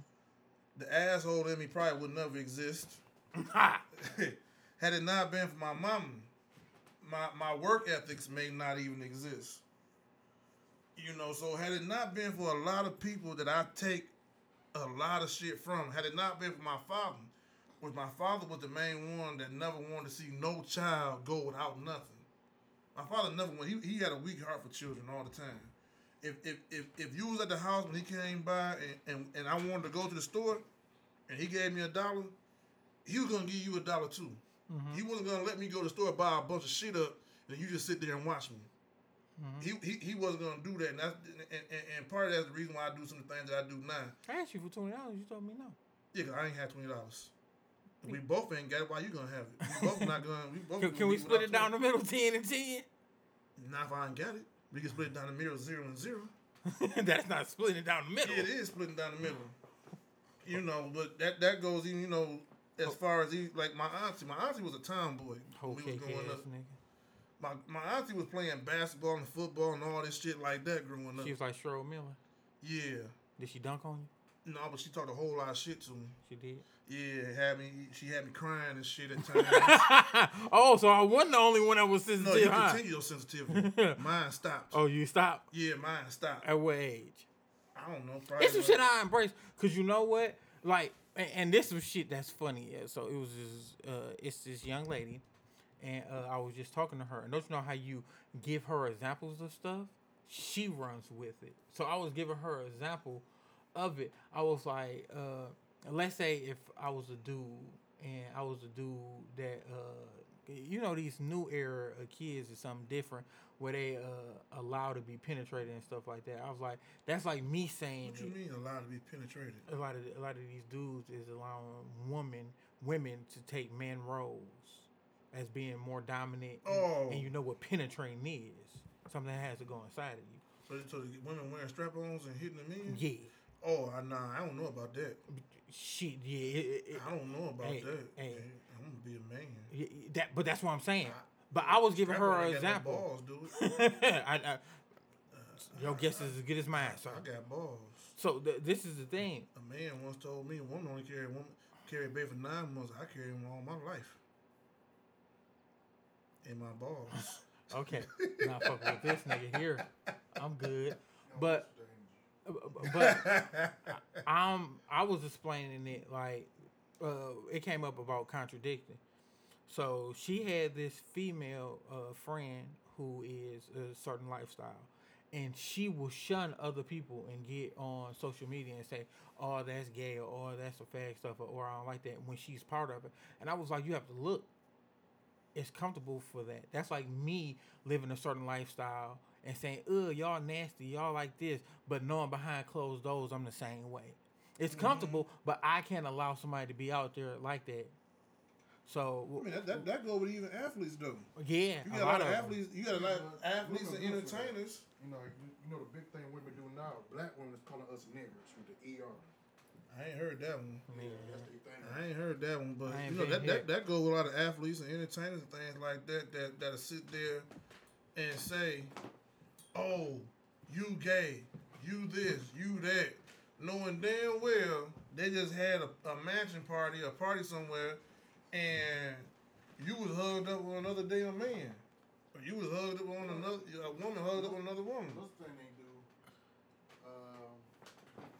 the asshole in me probably would never exist. Had it not been for my mom, my my work ethics may not even exist. You know, so had it not been for a lot of people that I take a lot of shit from, had it not been for my father, which my father was the main one that never wanted to see no child go without nothing. My father never went. He, he had a weak heart for children all the time. If if if, if you was at the house when he came by and, and, and I wanted to go to the store and he gave me a dollar, he was gonna give you a dollar too. Mm-hmm. He wasn't gonna let me go to the store buy a bunch of shit up and you just sit there and watch me. Mm-hmm. He, he he wasn't gonna do that, and that's and, and, and part of that's the reason why I do some of the things that I do now. I asked you for twenty dollars. You told me no. Yeah, 'cause I ain't had twenty dollars. We both ain't got it. Why you gonna have it? We both not gonna. We both. Can, can we split it down the middle, ten and ten? 20. Not if I ain't got it. We can split it down the middle, zero and zero. That's not splitting it down the middle. Yeah, it is splitting down the middle. You know, but that that goes even. You know, as far as he like my auntie. My auntie was a tomboy. Whole we was growing up. nigga. My my auntie was playing basketball and football and all this shit like that growing up. She was like Cheryl Miller. Yeah. Did she dunk on you? No, but she talked a whole lot of shit to me. She did. Yeah, had me. She had me crying and shit at times. oh, so I wasn't the only one that was sensitive. no, you huh? continue your sensitivity. Mine stopped. Oh, you stopped Yeah, mine stopped. at what age? I don't know. Probably some like- shit I embrace. Cause you know what? Like, and, and this was shit that's funny. Yeah, so it was this, uh, it's this young lady, and uh, I was just talking to her. And don't you know how you give her examples of stuff? She runs with it. So I was giving her an example of it. I was like, uh, let's say if I was a dude and I was a dude that, uh, you know, these new era of kids is something different where they uh, allow to be penetrated and stuff like that. I was like, that's like me saying What you mean allowed to be penetrated? a lot of a lot of these dudes is allowing women women to take men roles as being more dominant. and- Oh. And, you know what penetrating is? Something that has to go inside of you. So, so the women wearing strap-ons and hitting the men? Yeah. Oh, I, nah, I don't know about that. Shit. Yeah. It, it, I don't know about Hey, that. hey. Man, I'm gonna be a man. it- that, but that's what I'm saying. But I was giving her an got example. balls, dude. I, I, your guess is as good as mine, sir. I got balls. So th- this is the thing. A man once told me a woman only carry one carry a baby for nine months. I carry them all my life. In my balls. Okay, not fucking with this nigga here. I'm good. But but I'm I was explaining it like uh, it came up about contradicting. So she had this female uh, friend who is a certain lifestyle, and she will shun other people and get on social media and say, "Oh, that's gay," or "Oh, that's a fag stuff," or, or "I don't like that." When she's part of it, and I was like, "You have to look. It's comfortable for that. That's like me living a certain lifestyle." And saying, "Ugh, y'all nasty, y'all like this," but knowing behind closed doors, I'm the same way. It's comfortable, but I can't allow somebody to be out there like that. So I mean, that, that, that go with even athletes, though. yeah, You a got a lot lot of of 'em. athletes. You got a lot of athletes and women good for that. entertainers. You know, you, you know the big thing women do now. Black women is calling us niggers with the ER. I ain't heard that one. Yeah. That's the. I ain't heard that one, but you know been that, that that goes with a lot of athletes and entertainers and things like that that that'll sit there and say, "Oh, you gay, you this, you that," knowing damn well they just had a, a mansion party, a party somewhere, and you was hugged up with another damn man, or you was hugged up on another a woman hugged up with another woman. Another thing they do, um,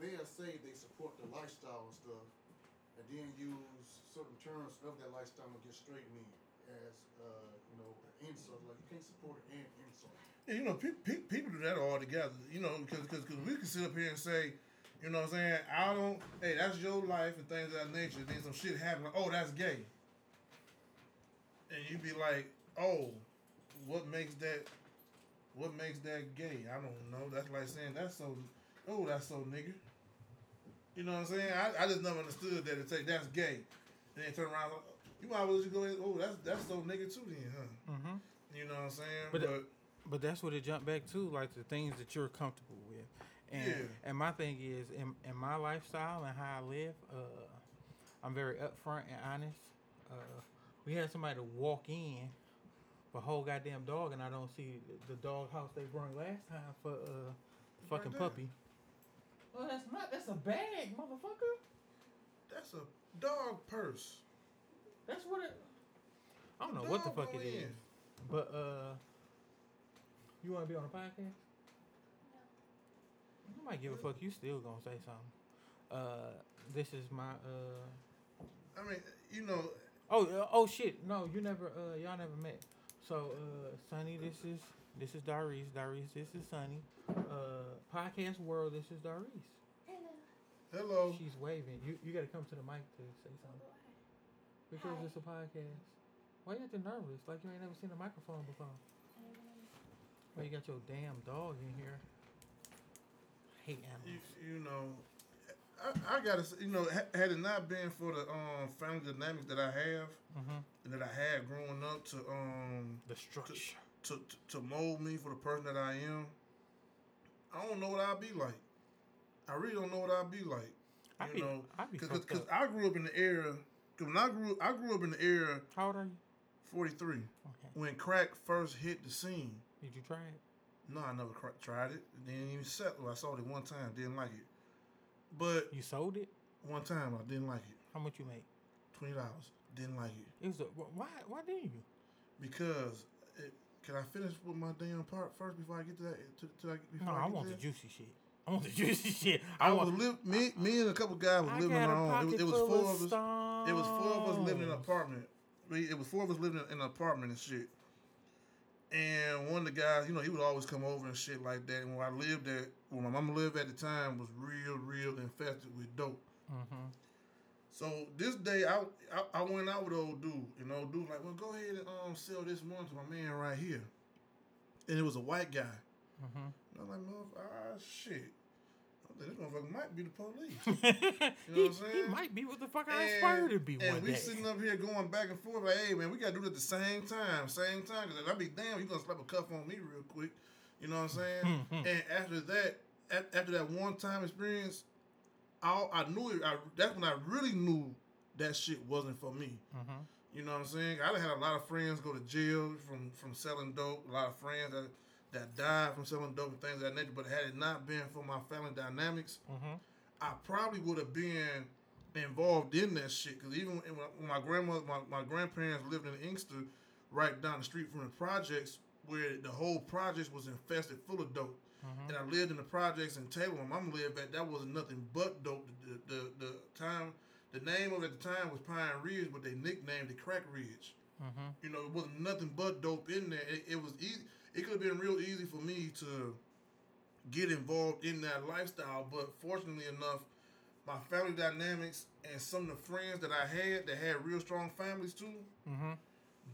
they'll say they support the lifestyle and stuff, and then use certain terms of that lifestyle get straight me as, uh, you know, an insult. Like you can't support and insult. Yeah, you know, pe- pe- people do that all together. You know, because cause, cause we can sit up here and say, you know what I'm saying? I don't, hey, that's your life and things of that nature. Then some shit happen, like, oh, that's gay. And you be like, oh, what makes that, what makes that gay? I don't know. That's like saying, that's so, oh, that's so nigger. You know what I'm saying? I, I just never understood that to say that's gay. And then turn around, you might as well just go, oh, that's that's so nigger too then, huh? Mhm. You know what I'm saying? But But, But that's what it jumped back to, like the things that you're comfortable with. And Yeah. and my thing is in, in my lifestyle and how I live, uh, I'm very upfront and honest. Uh, we had somebody to walk in with a whole goddamn dog, and I don't see the, the dog house they brought last time for uh fucking there. puppy. Well, that's not. That's a bag, motherfucker. That's a dog purse. That's what it. I don't know what the fuck it is, in. but uh, you want to be on a podcast? I might give a fuck. You still gonna say something? Uh, this is my uh. I mean, you know, Oh, uh, oh shit! No, you never. Uh, y'all never met. So, uh, Sonny, this is this is Darius. Darius, this is Sunny. Uh, podcast world. This is Darius. hello. Hello. She's waving. You you gotta come to the mic to say something because Hi. it's a podcast. Why you acting nervous? Like you ain't never seen a microphone before. Why you got your damn dog in here? I hate animals. you know, I, I gotta, say, you know, had it not been for the um family dynamics that I have Mm-hmm. and that I had growing up to um The structure. To, to to mold me for the person that I am, I don't know what I'd be like. I really don't know what I'd be like. I You be, know, Because. I grew up in the era. Cause when I grew, I grew up in the era How old are you? forty three Okay. when crack first hit the scene. Did you try it? No, I never cra- tried it. Didn't even sell. Well, I saw it one time. Didn't like it. But You sold it? one time I didn't like it. How much you make? Twenty dollars. Didn't like it It was a, why? Why didn't you? because. It, can I finish with my damn part first before I get to that? To, to, before No, I, I want to the juicy shit. I want the juicy shit. I, I, was want. live. Me, me and a couple guys was I living got on a our own. It, was- it was four of of us. It was four of us living in an stones. apartment. We, it was four of us living in an apartment and shit. And one of the guys, you know, he would always come over and shit like that. And where I lived at, where my mama lived at the time, was real, real infested with dope. Mm-hmm. So this day, I, I I went out with old dude, and old dude like, well, go ahead and um sell this one to my man right here. And it was a white guy. Mm-hmm. And I'm like, motherfucker, ah, shit. I think this motherfucker might be the police. he, know what I'm he might be what the fuck I aspire to be and we day. sitting up here going back and forth like, hey man, we gotta do it at the same time, same time. Cause I'd be damn, you gonna slap a cuff on me real quick. You know what I'm saying? and after that, after that one time experience, I, I knew it. I, that's when I really knew that shit wasn't for me. Mhm. You know what I'm saying? I had a lot of friends go to jail from from selling dope. A lot of friends that that died from selling dope and things of that nature. But had it not been for my family dynamics, Mhm. I probably would have been involved in that shit. Because even when when my grandmother, my, my grandparents lived in Inkster, right down the street from the projects, where the whole project was infested full of dope. And I lived in the projects in Taylor. My mom lived at that wasn't nothing but dope. The, the, the, time, the name of it at the time was Pine Ridge, but they nicknamed it Crack Ridge. Mhm. You know, it wasn't nothing but dope in there. It, it was easy. It could have been real easy for me to get involved in that lifestyle, but fortunately enough, my family dynamics and some of the friends that I had that had real strong families too Mhm.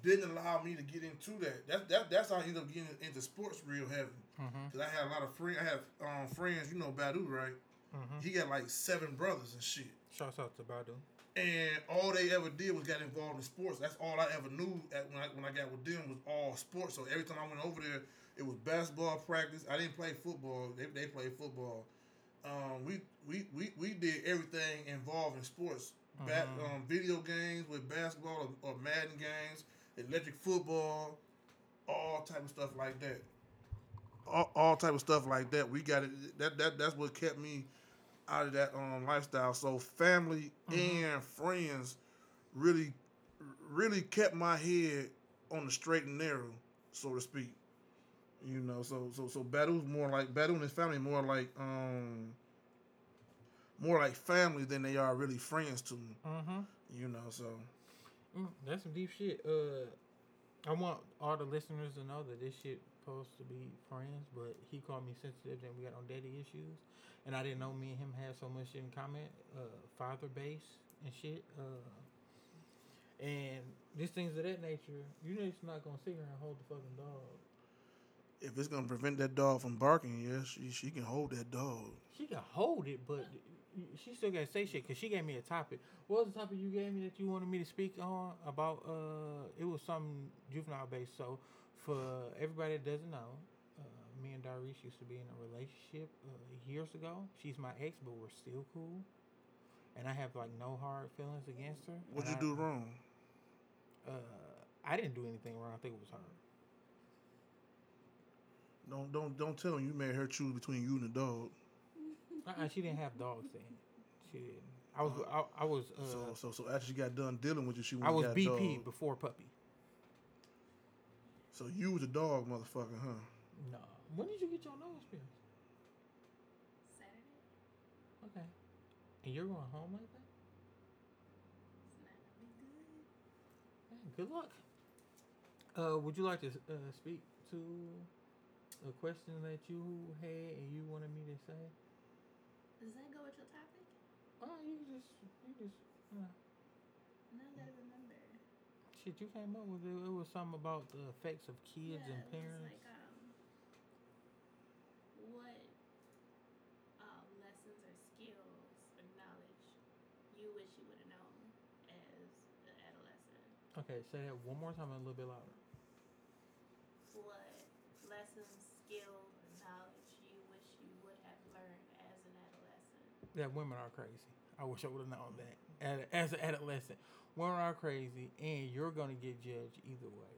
didn't allow me to get into that. That's that, that's how I ended up getting into sports real heavy. Mhm. Cause I had a lot of friends. I have um, friends. You know Badu, right? Mhm. He got like seven brothers and shit. Shouts out to Badu. And all they ever did was got involved in sports. That's all I ever knew at when I when I got with them was all sports. So every time I went over there, it was basketball practice. I didn't play football. They they played football. Um, we, we we we did everything involved in sports. Bat, um, video games with basketball or, or Madden games, electric football, all type of stuff like that. All, all type of stuff like that. We got it. That that that's what kept me out of that um lifestyle. So family and friends really really kept my head on the straight and narrow, so to speak. You know, so so so Badu's more like Badu and his family more like um more like family than they are really friends to me. Mm-hmm. You know, so Mm, that's some deep shit. Uh, I want all the listeners to know that this shit supposed to be friends, but he called me sensitive and we got on daddy issues, and I didn't know me and him had so much in common, uh, father base and shit. Uh, and these things of that nature, you know, it's not gonna sit here and hold the fucking dog. if it's gonna prevent that dog from barking, yeah, she she can hold that dog. She can hold it, but she still gotta say shit because she gave me a topic. What was the topic you gave me that you wanted me to speak on about? Uh, it was some juvenile based. So For everybody that doesn't know, uh, me and Darice used to be in a relationship uh, years ago. She's my ex, but we're still cool. And I have like no hard feelings against her. What'd you I- do wrong? Uh, I didn't do anything wrong. I think it was her. Don't don't don't tell him you made her choose between you and the dog. Uh-uh, she didn't have dogs then. She didn't. I was I, I was uh, so so so after she got done dealing with you, she went I was BP dog. before puppy. So you was a dog, motherfucker, huh? No. When did you get your nose pierced? Saturday. Okay. And you're going home like that? It's not gonna be good. Man, good luck. Uh, would you like to uh, speak to a question that you had and you wanted me to say? Does that go with your topic? Oh, you just, you just, uh, No, I gotta remember. Shit, you came up with it. It was something about the effects of kids yeah, and parents. like um, what uh, lessons or skills or knowledge you wish you would have known as an adolescent? okay, say that one more time and a little bit louder. What lessons, skills, or knowledge you wish you would have learned as an adolescent? that women are crazy. I wish I would have known that as an adolescent. Women are crazy, and you're gonna get judged either way.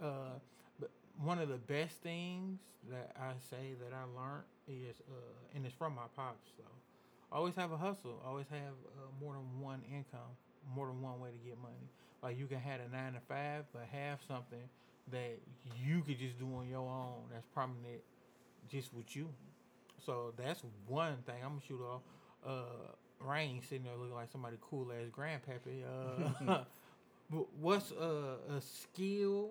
Uh, but one of the best things that I say that I learned is, uh, and it's from my pops though. Always have a hustle. Always have uh, more than one income, more than one way to get money. Like you can have a nine to five, but have something that you could just do on your own. That's prominent, just with you. So that's one thing I'm gonna shoot off. Uh, Rain sitting there looking like somebody cool ass grandpappy. Uh, what's uh, a skill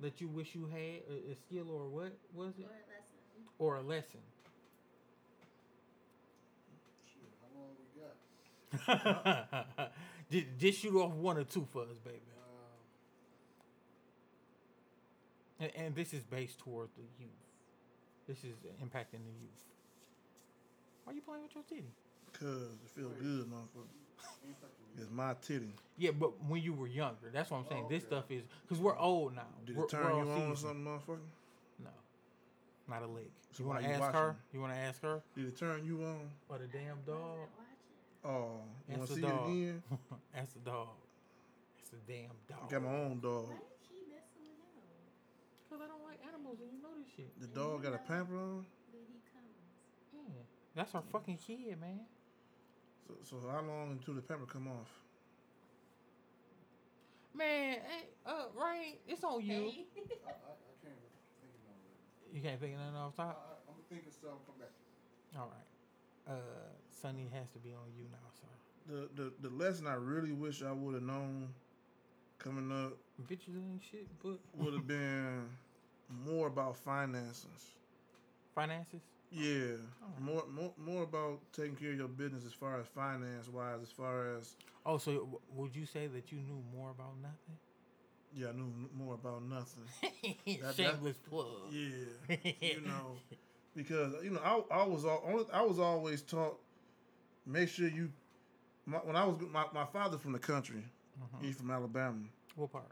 that you wish you had? A, a skill or what was Or it? a lesson? Or a lesson? Shit, how long we got? just, just shoot off one or two for us, baby. Um, And, and this is based toward the youth. This is impacting the youth. Why are you playing with your titty? Cause it feel good, motherfucker. It's my titty. Yeah, but when you were younger, that's what I'm saying. Oh, This okay. stuff is because we're old now. Did we're, it turn we're you all on or something, motherfucker? No, not a lick. So you want to ask watching? her? You want to ask her Did it turn you on? or the damn dog? Oh, you want Ask to the see dog. it again? Ask the dog. It's the damn dog. I dog. got my own dog. Why you keep messing with him? Cause I don't like animals, and you know this shit. The dog got a pamper on. When he comes. Yeah, that's our fucking kid, man. So, so how long until the pepper come off? Man, hey, uh, Rain, it's on you. Hey. I, I, I can't think of no You can't think of nothing off I, top. I, I'm gonna think of something. Come back. All right. Uh, Sonny has to be on you now, sir. The the the lesson I really wish I would have known coming up Bitches and shit, but would have been more about finances. finances. Yeah, more more more about taking care of your business as far as finance wise. As far as Oh, so w- would you say that you knew more about nothing? yeah, I knew more about nothing. that- Shameless plug. Yeah, you know, because you know I, I was all I was always taught make sure you. My, when I was my, my father from the country, Mhm. he from Alabama, What part?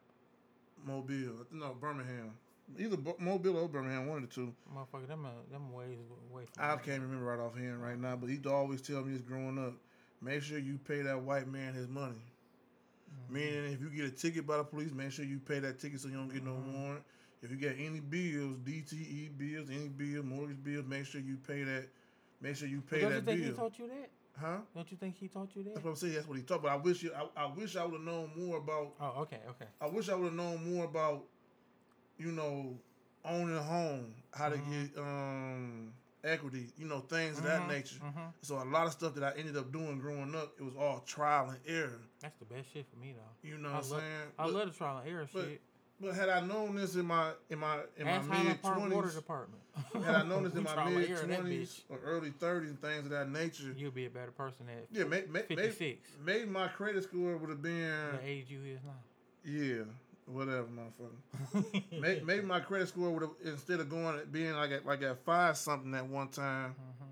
Mobile, no Birmingham, either Mobile or Birmingham, one of the two. Motherfucker, them, uh, them ways away from I can't remember right offhand right now, but he'd always tell me this growing up. Make sure you pay that white man his money. Mhm. Meaning, if you get a ticket by the police, make sure you pay that ticket so you don't get no Mhm. warrant. If you got any bills, DTE bills, any bill, mortgage bills, make sure you pay that. Make sure you But pay Don't you that think he taught you that? huh? Don't you think he taught you that? That's what I'm saying. That's what he taught. But I wish you, I, I wish I would have known more about. Oh, okay, okay. I wish I would have known more about, you know, owning a home, how to Mhm. get um equity, you know, things of that Mhm, nature. mhm. So a lot of stuff that I ended up doing growing up, it was all trial and error. That's the best shit for me though. You know I what I'm saying? I But- love the trial and error but shit. But had I known this in my in my in Ask my mid twenties, had I known this in my mid twenties or early thirties and things of that nature, You'll be a better person at yeah, may, may, maybe, 56, maybe my credit score would have been the age you is now. yeah, whatever, motherfucker. May- maybe my credit score would have instead of going being like at like at five something at one time, Mhm.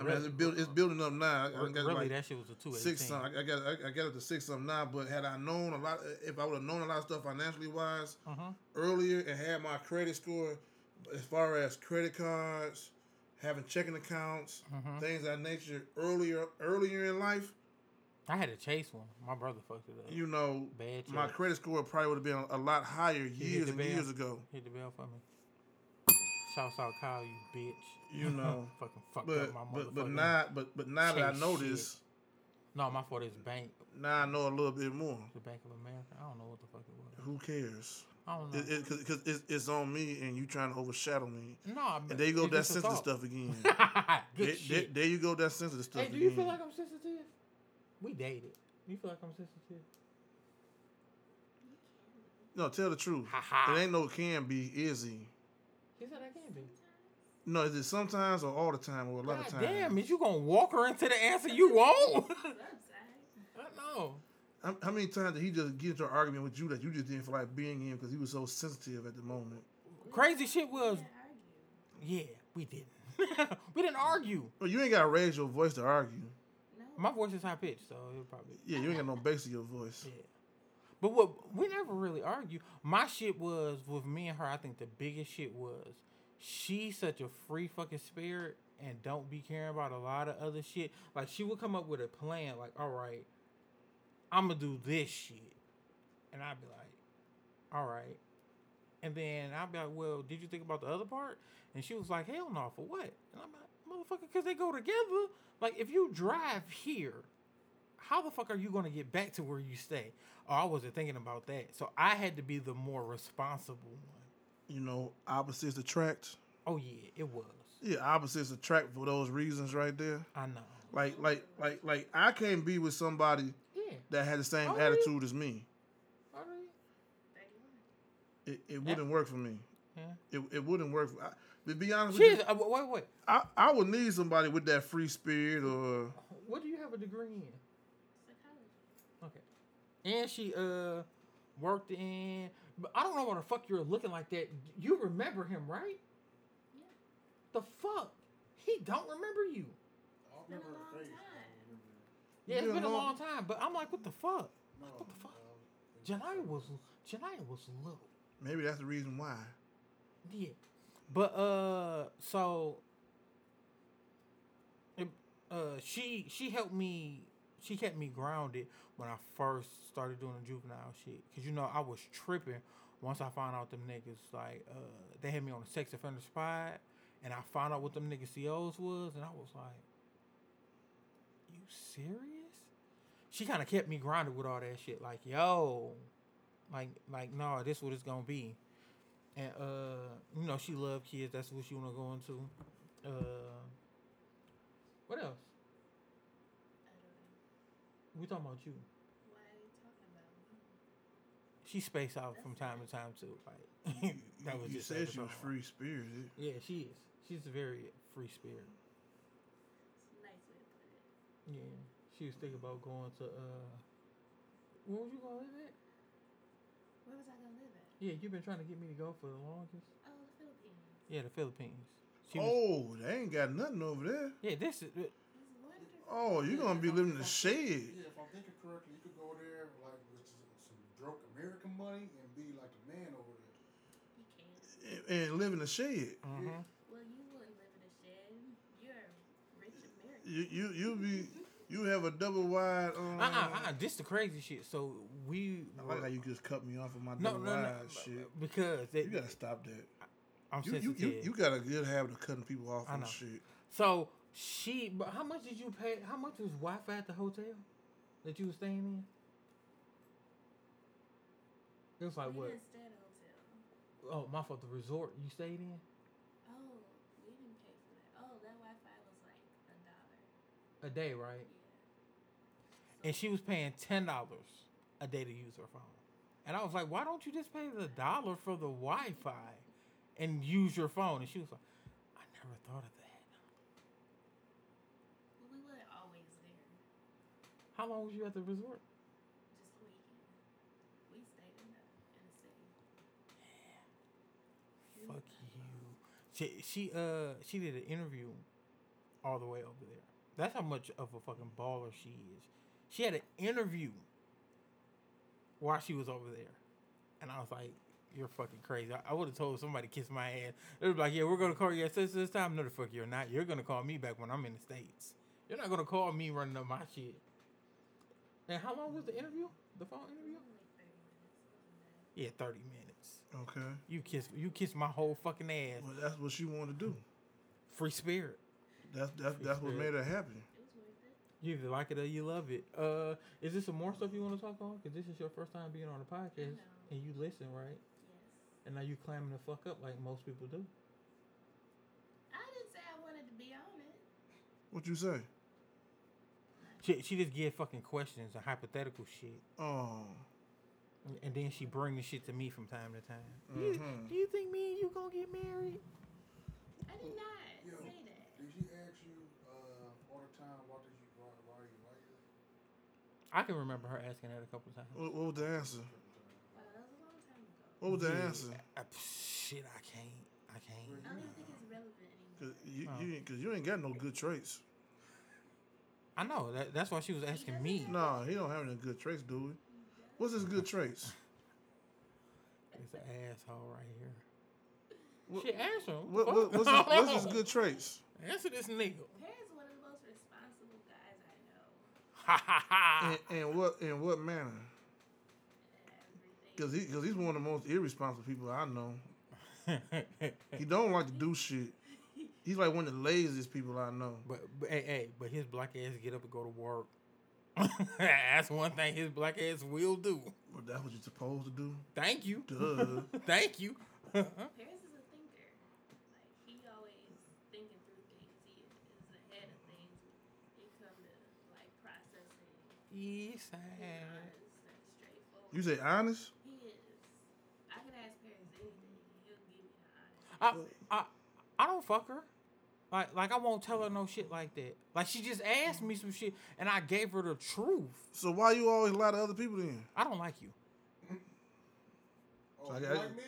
I mean, it's, build, it's building up now. I, I Really, got like that shit was a two six something. I, got I, I got up to six something now. But had I known a lot, if I would have known a lot of stuff financially wise Uh-huh. earlier and had my credit score, as far as credit cards, having checking accounts, Mhm. things of that nature earlier earlier in life, I had to chase one. My brother fucked it up. you know, Bad my credit score probably would have been a lot higher years and bell? years ago. Hit the bell for me. Shouts out Kyle, you bitch. You know, fucking fucked But up my but but now but but now that I know this, No, my fault is bank. now I know a little bit more. The Bank of America. I don't know what the fuck it was. Who cares? I don't know. It, it, 'cause it's, it's on me and you trying to overshadow me. no, I And there you go, that sensitive stuff again. Good there, there, shit. there you go, that sensitive stuff Hey, do you again. feel like I'm sensitive? We dated. You feel like I'm sensitive? no, tell the truth. Ha ha. It ain't no can be, is he? He said I can be. No, is it sometimes or all the time or a lot God of times? damn, is you gonna walk her into the answer you want? Sometimes. I know. How, how many times did he just get into an argument with you that you just didn't feel like being in because he was so sensitive at the moment? Crazy shit was, argue. yeah, we didn't. we didn't argue. Well, you ain't got to raise your voice to argue. My voice is high pitched, so it probably Yeah, you ain't got no bass in your voice. yeah. But what we never really argue. My shit was with me and her. I think the biggest shit was she's such a free fucking spirit and don't be caring about a lot of other shit. Like she would come up with a plan, like, all right, I'm gonna do this shit, and I'd be like, all right, and then I'd be like, well, did you think about the other part? And she was like, hell no, for what? And I'm like, motherfucker, because they go together. Like if you drive here, how the fuck are you gonna get back to where you stay? Oh, I wasn't thinking about that. So I had to be the more responsible one. You know, opposites attract. Oh yeah, it was. Yeah, opposites attract for those reasons right there. I know. Like, like, like, like, I can't be with somebody Yeah. that had the same really? attitude as me. All right. It, it wouldn't work for me. Yeah. It, it wouldn't work. For, I, to be honest She's with you, uh, wait, wait. I, I would need somebody with that free spirit or What do you have a degree in? Psychology. Okay. And she uh worked in. But I don't know why the fuck you're looking like that. You remember him, right? Yeah. The fuck? He don't remember you. I been a remember her long face, time. I it. Yeah, it's You been a long time. But I'm like, what the fuck? No, What the fuck? Janaya was Janaya was little. maybe that's the reason why. Yeah. But uh so uh she she helped me she kept me grounded when I first started doing the juvenile shit cuz you know I was tripping once I found out them niggas like uh they had me on the sex offender spot and I found out what them niggas COs was and I was like you serious? She kind of kept me grounded with all that shit like yo like like no this what it's to be and uh, you know, she love kids. That's what she wanna go into. Uh, what else? I don't know. We talking about you. Why are you talking about me? She space out from time to time too. Like that was you just said she was free spirited. Yeah, she is. She's a very free spirit. It's a nice way to put it. Yeah, she was thinking about going to. uh Where was you gonna live at? Where was I gonna live at? Yeah, you've been trying to get me to go for the longest. Oh, the Philippines. Yeah, the Philippines. She was, Oh, they ain't got nothing over there. yeah, this is. It's wonderful. Oh, you're gonna be living in the shade. Yeah, if I'm thinking correctly, you could go there like with some, some broke American money and be like a man over there. You can't. and- and live in the shade. mhm. Well, you wouldn't live in a shed. You're a rich American. You you you be you have a double wide. Um, Uh uh uh. This the crazy shit. So we. I like how you just cut me off of my No, double no, no, wide shit. because they, You gotta stop that. I'm You, you, sensitive. you, you got a good habit of cutting people off I on know. shit. So she, but how much did you pay? How much was Wi-Fi at the hotel that you were staying in? It was like we what? didn't stay at a hotel. Oh, my fault. The resort you stayed in Oh, we didn't pay for that. Oh, that Wi-Fi was like a dollar. a day, right? Yeah. And she was paying ten dollars a day to use her phone. And I was like, why don't you just pay the dollar for the Wi-Fi and use your phone? And she was like, I never thought of that. Well, we weren't always there. How long was you at the resort? Just a weekend. We stayed in the in the city. Fuck you. She she uh she did an interview all the way over there. That's how much of a fucking baller she is. She had an interview while she was over there, and I was like, "You're fucking crazy." I, I would have told somebody to kiss my ass. They were like, "Yeah, we're gonna call you at this this time." No, the fuck you're not. You're gonna call me back when I'm in the states. You're not gonna call me running up my shit. And how long was the interview? The phone interview? Yeah, thirty minutes. Okay. You kiss you kiss my whole fucking ass. Well, that's what she wanted to do. Free spirit. That's that's that's what made her happy. It was worth it. You either like it or you love it. Uh, is this some more stuff you want to talk on? Because this is your first time being on a podcast, and you listen, right? Yes. And now you clamming the fuck up like most people do. I didn't say I wanted to be on it. What you say? She she just give fucking questions and hypothetical shit, Oh. and- and then she bring the shit to me from time to time. Do, you, Mhm. do you think me and you gonna get married? I did not Yo, say that. Did she ask you uh, all the time why did you why, why you like her? I can remember her asking that a couple times. What, what was the answer? Wow, that was a long time ago. What was the Yeah. answer? Uh, shit, I can't. I can't. I don't even think it's relevant anymore. Cause you, Oh. you, ain't- cause you ain't got no good traits. I know that. That's why she was asking me. Nah, he don't have any good traits, do he? What's his good traits? It's an asshole right here. What, Shit, answer him. what, what, what's, his, what's his good traits? Answer this nigga. Perry's one of the most responsible guys I know. Ha ha ha. In, in what in what manner? Cause he cause he's one of the most irresponsible people I know. He don't like to do shit. He's like one of the laziest people I know. but, but hey, hey, but his black ass get up and go to work. That's one thing his black ass will do. But that's what you're supposed to do. Thank you. Duh. Thank you. Paris is a thinker. Like he always thinking through things. He is ahead of things. He come to like processing. East He's side. honest and straightforward. You say honest? he is. I can ask Paris anything. He'll give me honest. I, I, I don't fuck her. Like, like I won't tell her no shit like that. Like she just asked me some shit, and I gave her the truth. So why you always lie to other people then? I don't like you. Oh, So I oh, got- like me?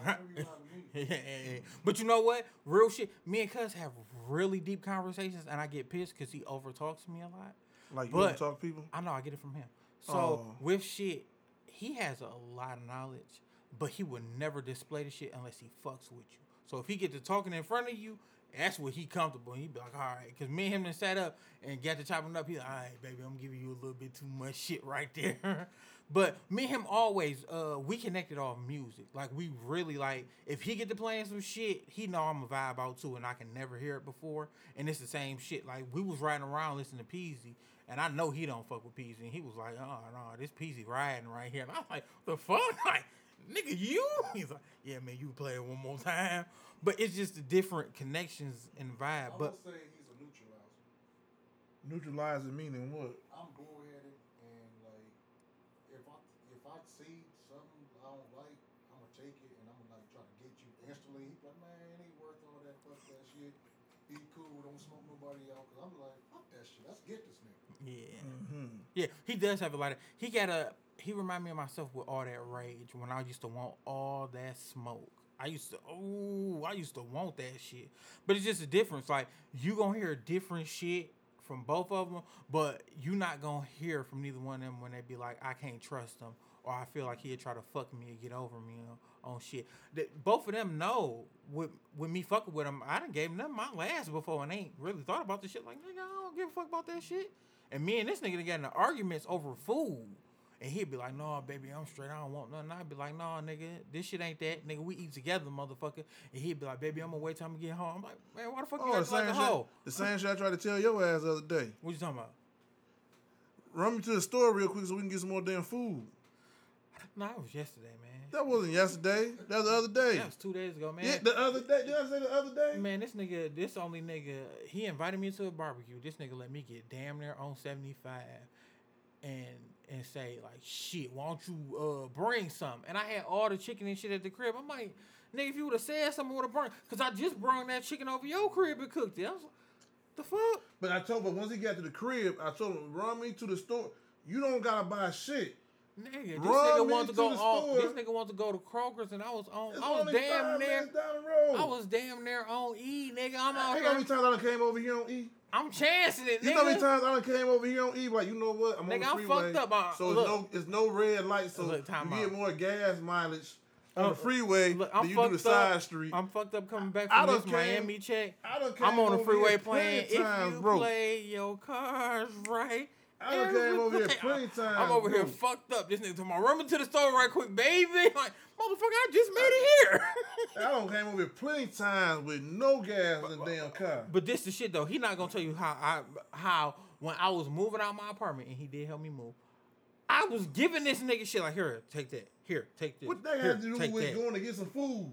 I know you like me. but you know what? Real shit. Me and Cuz have really deep conversations, and I get pissed because he overtalks me a lot. Like you But- don't talk to people? I know I get it from him. So Oh. with shit, he has a lot of knowledge, but he would never display the shit unless he fucks with you. So if he get to talking in front of you, that's where he comfortable. He be like, all right, because me and him then sat up and got to chopping up. He like, all right, baby, I'm giving you a little bit too much shit right there. but me and him always, uh, we connected off music. Like we really like, if he get to playing some shit, he know I'm a vibe out too, and I can never hear it before. And it's the same shit. Like we was riding around listening to Peezy, and I know he don't fuck with Peezy. And he was like, oh no, this Peezy riding right here. And I was like, the fuck, like, nigga, you? He's like, yeah, man, you play it one more time. But it's just the different connections and I vibe. would But say he's a neutralizer. Neutralizing meaning what? I'm bullheaded and like if I if I see something I don't like, I'm gonna take it and I'm gonna like try to get you instantly. He be like, man, it ain't worth all that. Fuck that shit. Be cool. Don't smoke nobody out. Cause I'm like, fuck that shit. Let's get this nigga. yeah. Mm-hmm. Yeah, he does have a lot of. He got a. He remind me of myself with all that rage when I used to want all that smoke. I used to. Oh, I used to want that shit. But it's just a difference. Like you gonna hear different shit from both of them, but you not gonna hear from neither one of them when they be like, I can't trust them, or I feel like he'd try to fuck me and get over me on, on shit. That both of them know with with me fucking with them. I done gave them my last before and ain't really thought about the shit. Like nigga, I don't give a fuck about that shit. And me and this nigga got into arguments over food. And he'd be like, no, baby, I'm straight. I don't want nothing. I'd be like, no, nigga, this shit ain't that. Nigga, we eat together, motherfucker. And he'd be like, baby, I'm gonna wait till I'm get home. I'm like, man, why the fuck you Oh, the got like a hoe? The same shit I tried to tell your ass the other day. What you talking about? Run me to the store real quick so we can get some more damn food. No, it was yesterday, man. That wasn't yesterday. That was the other day. That was two days ago, man. Yeah, the other day. Did I say the other day? Man, this nigga, this only nigga, he invited me to a barbecue. This nigga let me get damn near on 75 and and say, like, shit, why don't you uh bring some? And I had all the chicken and shit at the crib. I'm like, nigga, if you would have said something, would have brought Because I just brought that chicken over your crib and cooked it. I was like, the fuck? But I told, but once he got to the crib, I told him, run me to the store. You don't gotta buy shit. Nigga, this Run nigga wanted to go on. This nigga wanted to go to Kroger's, and I was on. It's I was damn near. minutes down the road. I was damn near on E, nigga. I'm out Ain't how many here. times I done came over here on E? I'm chancing it, nigga. You know how many times I done came over here on E? Like, you know what? I'm Nigga, on the I'm freeway. fucked up. Uh, so look. it's no, it's no red light, so Look, you get more gas mileage on the freeway Look, than I'm you do the side up. street. I'm fucked up coming back from this came- Miami check. I I'm on the freeway here playing. plenty If you bro. play your cards right. I done came over here plenty times. I'm over here fucked up. This nigga told me, run me to the store right quick, baby. Like, motherfucker, I just made it here. I done came over here plenty times with no gas in the damn car. But this the shit though. He not gonna tell you how I how when I was moving out my apartment and he did help me move. I was giving this nigga shit like here, take that. Here, take this. What that Here, had to do with that. going to get some food?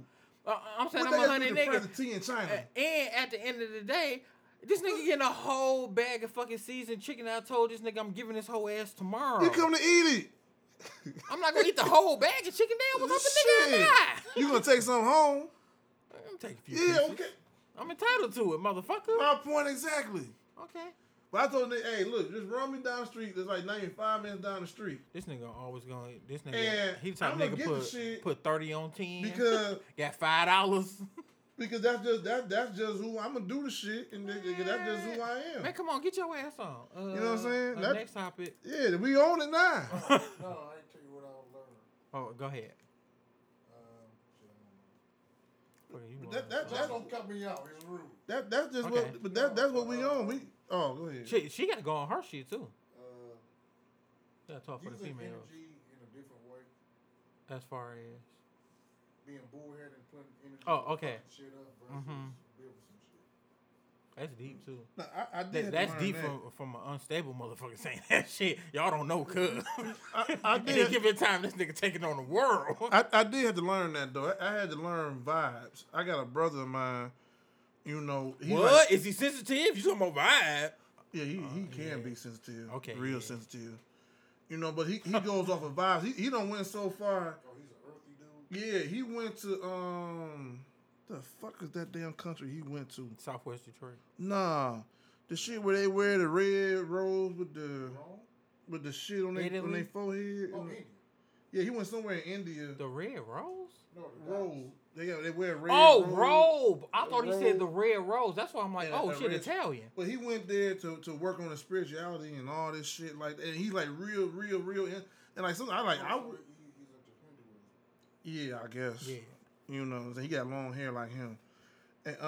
Uh, I'm saying What I'm a hundred nigga. the price of tea in China? And at the end of the day, this nigga getting a whole bag of fucking seasoned chicken. I told this nigga I'm giving this whole ass tomorrow. You come to eat it. I'm not gonna eat the whole bag of chicken. Damn, what's up, nigga You gonna take some home? I'm taking a few Yeah, pieces. okay. I'm entitled to it, motherfucker. My point exactly. Okay. But I told him, hey, look, just run me down the street. There's like 95 minutes down the street. This nigga always gonna. This nigga. And he the type nigga put shit put thirty on ten. Because got five dollars. because that's just that that's just who I'm gonna do the shit and that- that's just who I am. Man, come on, get your ass on. Uh, know what I'm saying? uh, That- next topic. Yeah, we own it now. No, I ain't tell you what I learned. Oh, go ahead. Um, shit, I Fuck you, But you that- that- don't don't cut me out. It's rude. That that's just Okay. what but that that's what we own. We oh go ahead. She she got to go on her shit too. Uh, Gotta talk for the using females energy in a different way. as far as. Being bullheaded and putting energy. Oh, okay. Shit up versus Mhm. building some shit. That's deep too. Now, I, I did That, that's deep that. from from an unstable motherfucker saying that shit. Y'all don't know, cuz. I, I Any did. given time, this nigga taking on the world. I, I did have to learn that though. I, I had to learn vibes. I got a brother of mine. You know, he what like- is he sensitive? You talking about vibe? yeah, he, he can yeah. be sensitive. Okay, real yeah. sensitive. You know, but he, he goes off of vibes. He he don't went so far. Oh, he's an earthy dude. Yeah, he went to um, the fuck is that damn country he went to? Southwest Detroit. Nah, the shit where they wear the red rose with the Wrong? with the shit on their on their forehead. Oh, and- yeah, he went somewhere in India. The red rose. No, the robe. Dallas. They got, they wear red. Oh, robe. robe. I thought he said the red rose. That's why I'm like, Yeah, oh a shit, red- Italian. But he went there to, to work on his spirituality and all this shit like that. And he's like real, real, real. In, and like something I like. I Oh, would, he- he's into Hinduism. Yeah, I guess. Yeah. You know, he got long hair like him. And, um,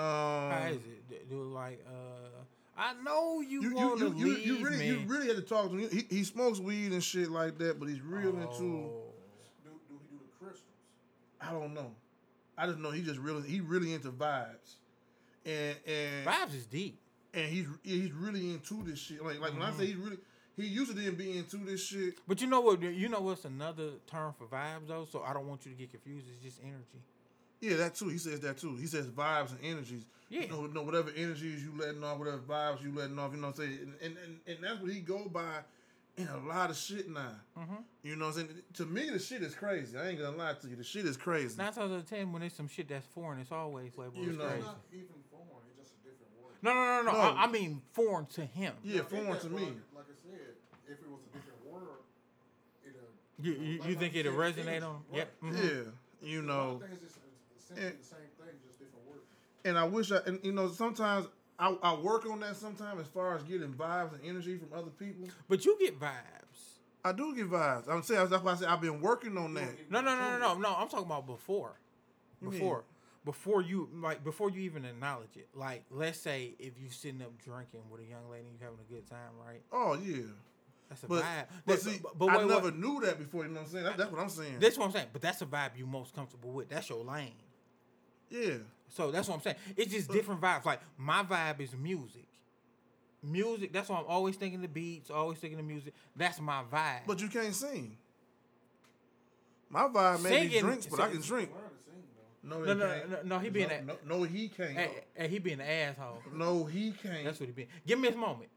How is it? Do- Do like uh I know you, You, you, want to you, you, leave you really me. you really had to talk to him. He, he smokes weed and shit like that, but he's real into Oh. Do, do he do the crystals? I don't know. I just know he just really he really into vibes. And and Vibes is deep. and he's he's really into this shit. Like like when I say he's really he used to didn't be into this shit. But you know what? You know what's another term for vibes though. So I don't want you to get confused. It's just energy. Yeah, that too. He says that too. He says vibes and energies. Yeah. You know, know, whatever energies you letting off, whatever vibes you letting off, you know what I'm saying? And and, and, and that's what he go by in a lot of shit now. Mm-hmm. You know what I'm saying? To me, the shit is crazy. I ain't gonna lie to you. The shit is crazy. Nine times out of ten, when there's some shit that's foreign, it's always labeled You as know. It's crazy. not even foreign. It's just a different word. No, no, no, no. No. I, I mean foreign to him. yeah, Now, foreign to me. Like I said, if it was a different word, it'll. You you, like- you think you it'll said, resonate energy, on? right. Yep. mhm. Yeah, you know. of things is essentially And- the same thing, just different words. And I wish I, and you know, sometimes I, I work on that sometimes as far as getting vibes and energy from other people. But you get vibes. I do get vibes. I'm saying that's why I say I've been working on that. No, no, no, no, no, no. I'm talking about before. You mean? Before. Before you like before you even acknowledge it. Like let's say if you sitting up drinking with a young lady and you having a good time, right? Oh yeah. That's a But, vibe. but That- see, but, but I never wait. knew that before. You know what I'm saying? That, that's what I'm saying. That's what I'm saying. But that's a vibe you most comfortable with. That's your lane. yeah. So that's what I'm saying. It's just different vibes. Like my vibe is music. Music. That's why I'm always thinking the beats. Always thinking the music. That's my vibe. But you can't sing. My vibe may be Singing- drinks, but I can drink. Learn to sing though. No, No, no, no, no, he being no, a- no, no, he can't. hey, hey, he being an asshole. No, he can't. That's what he been. Give me his moment.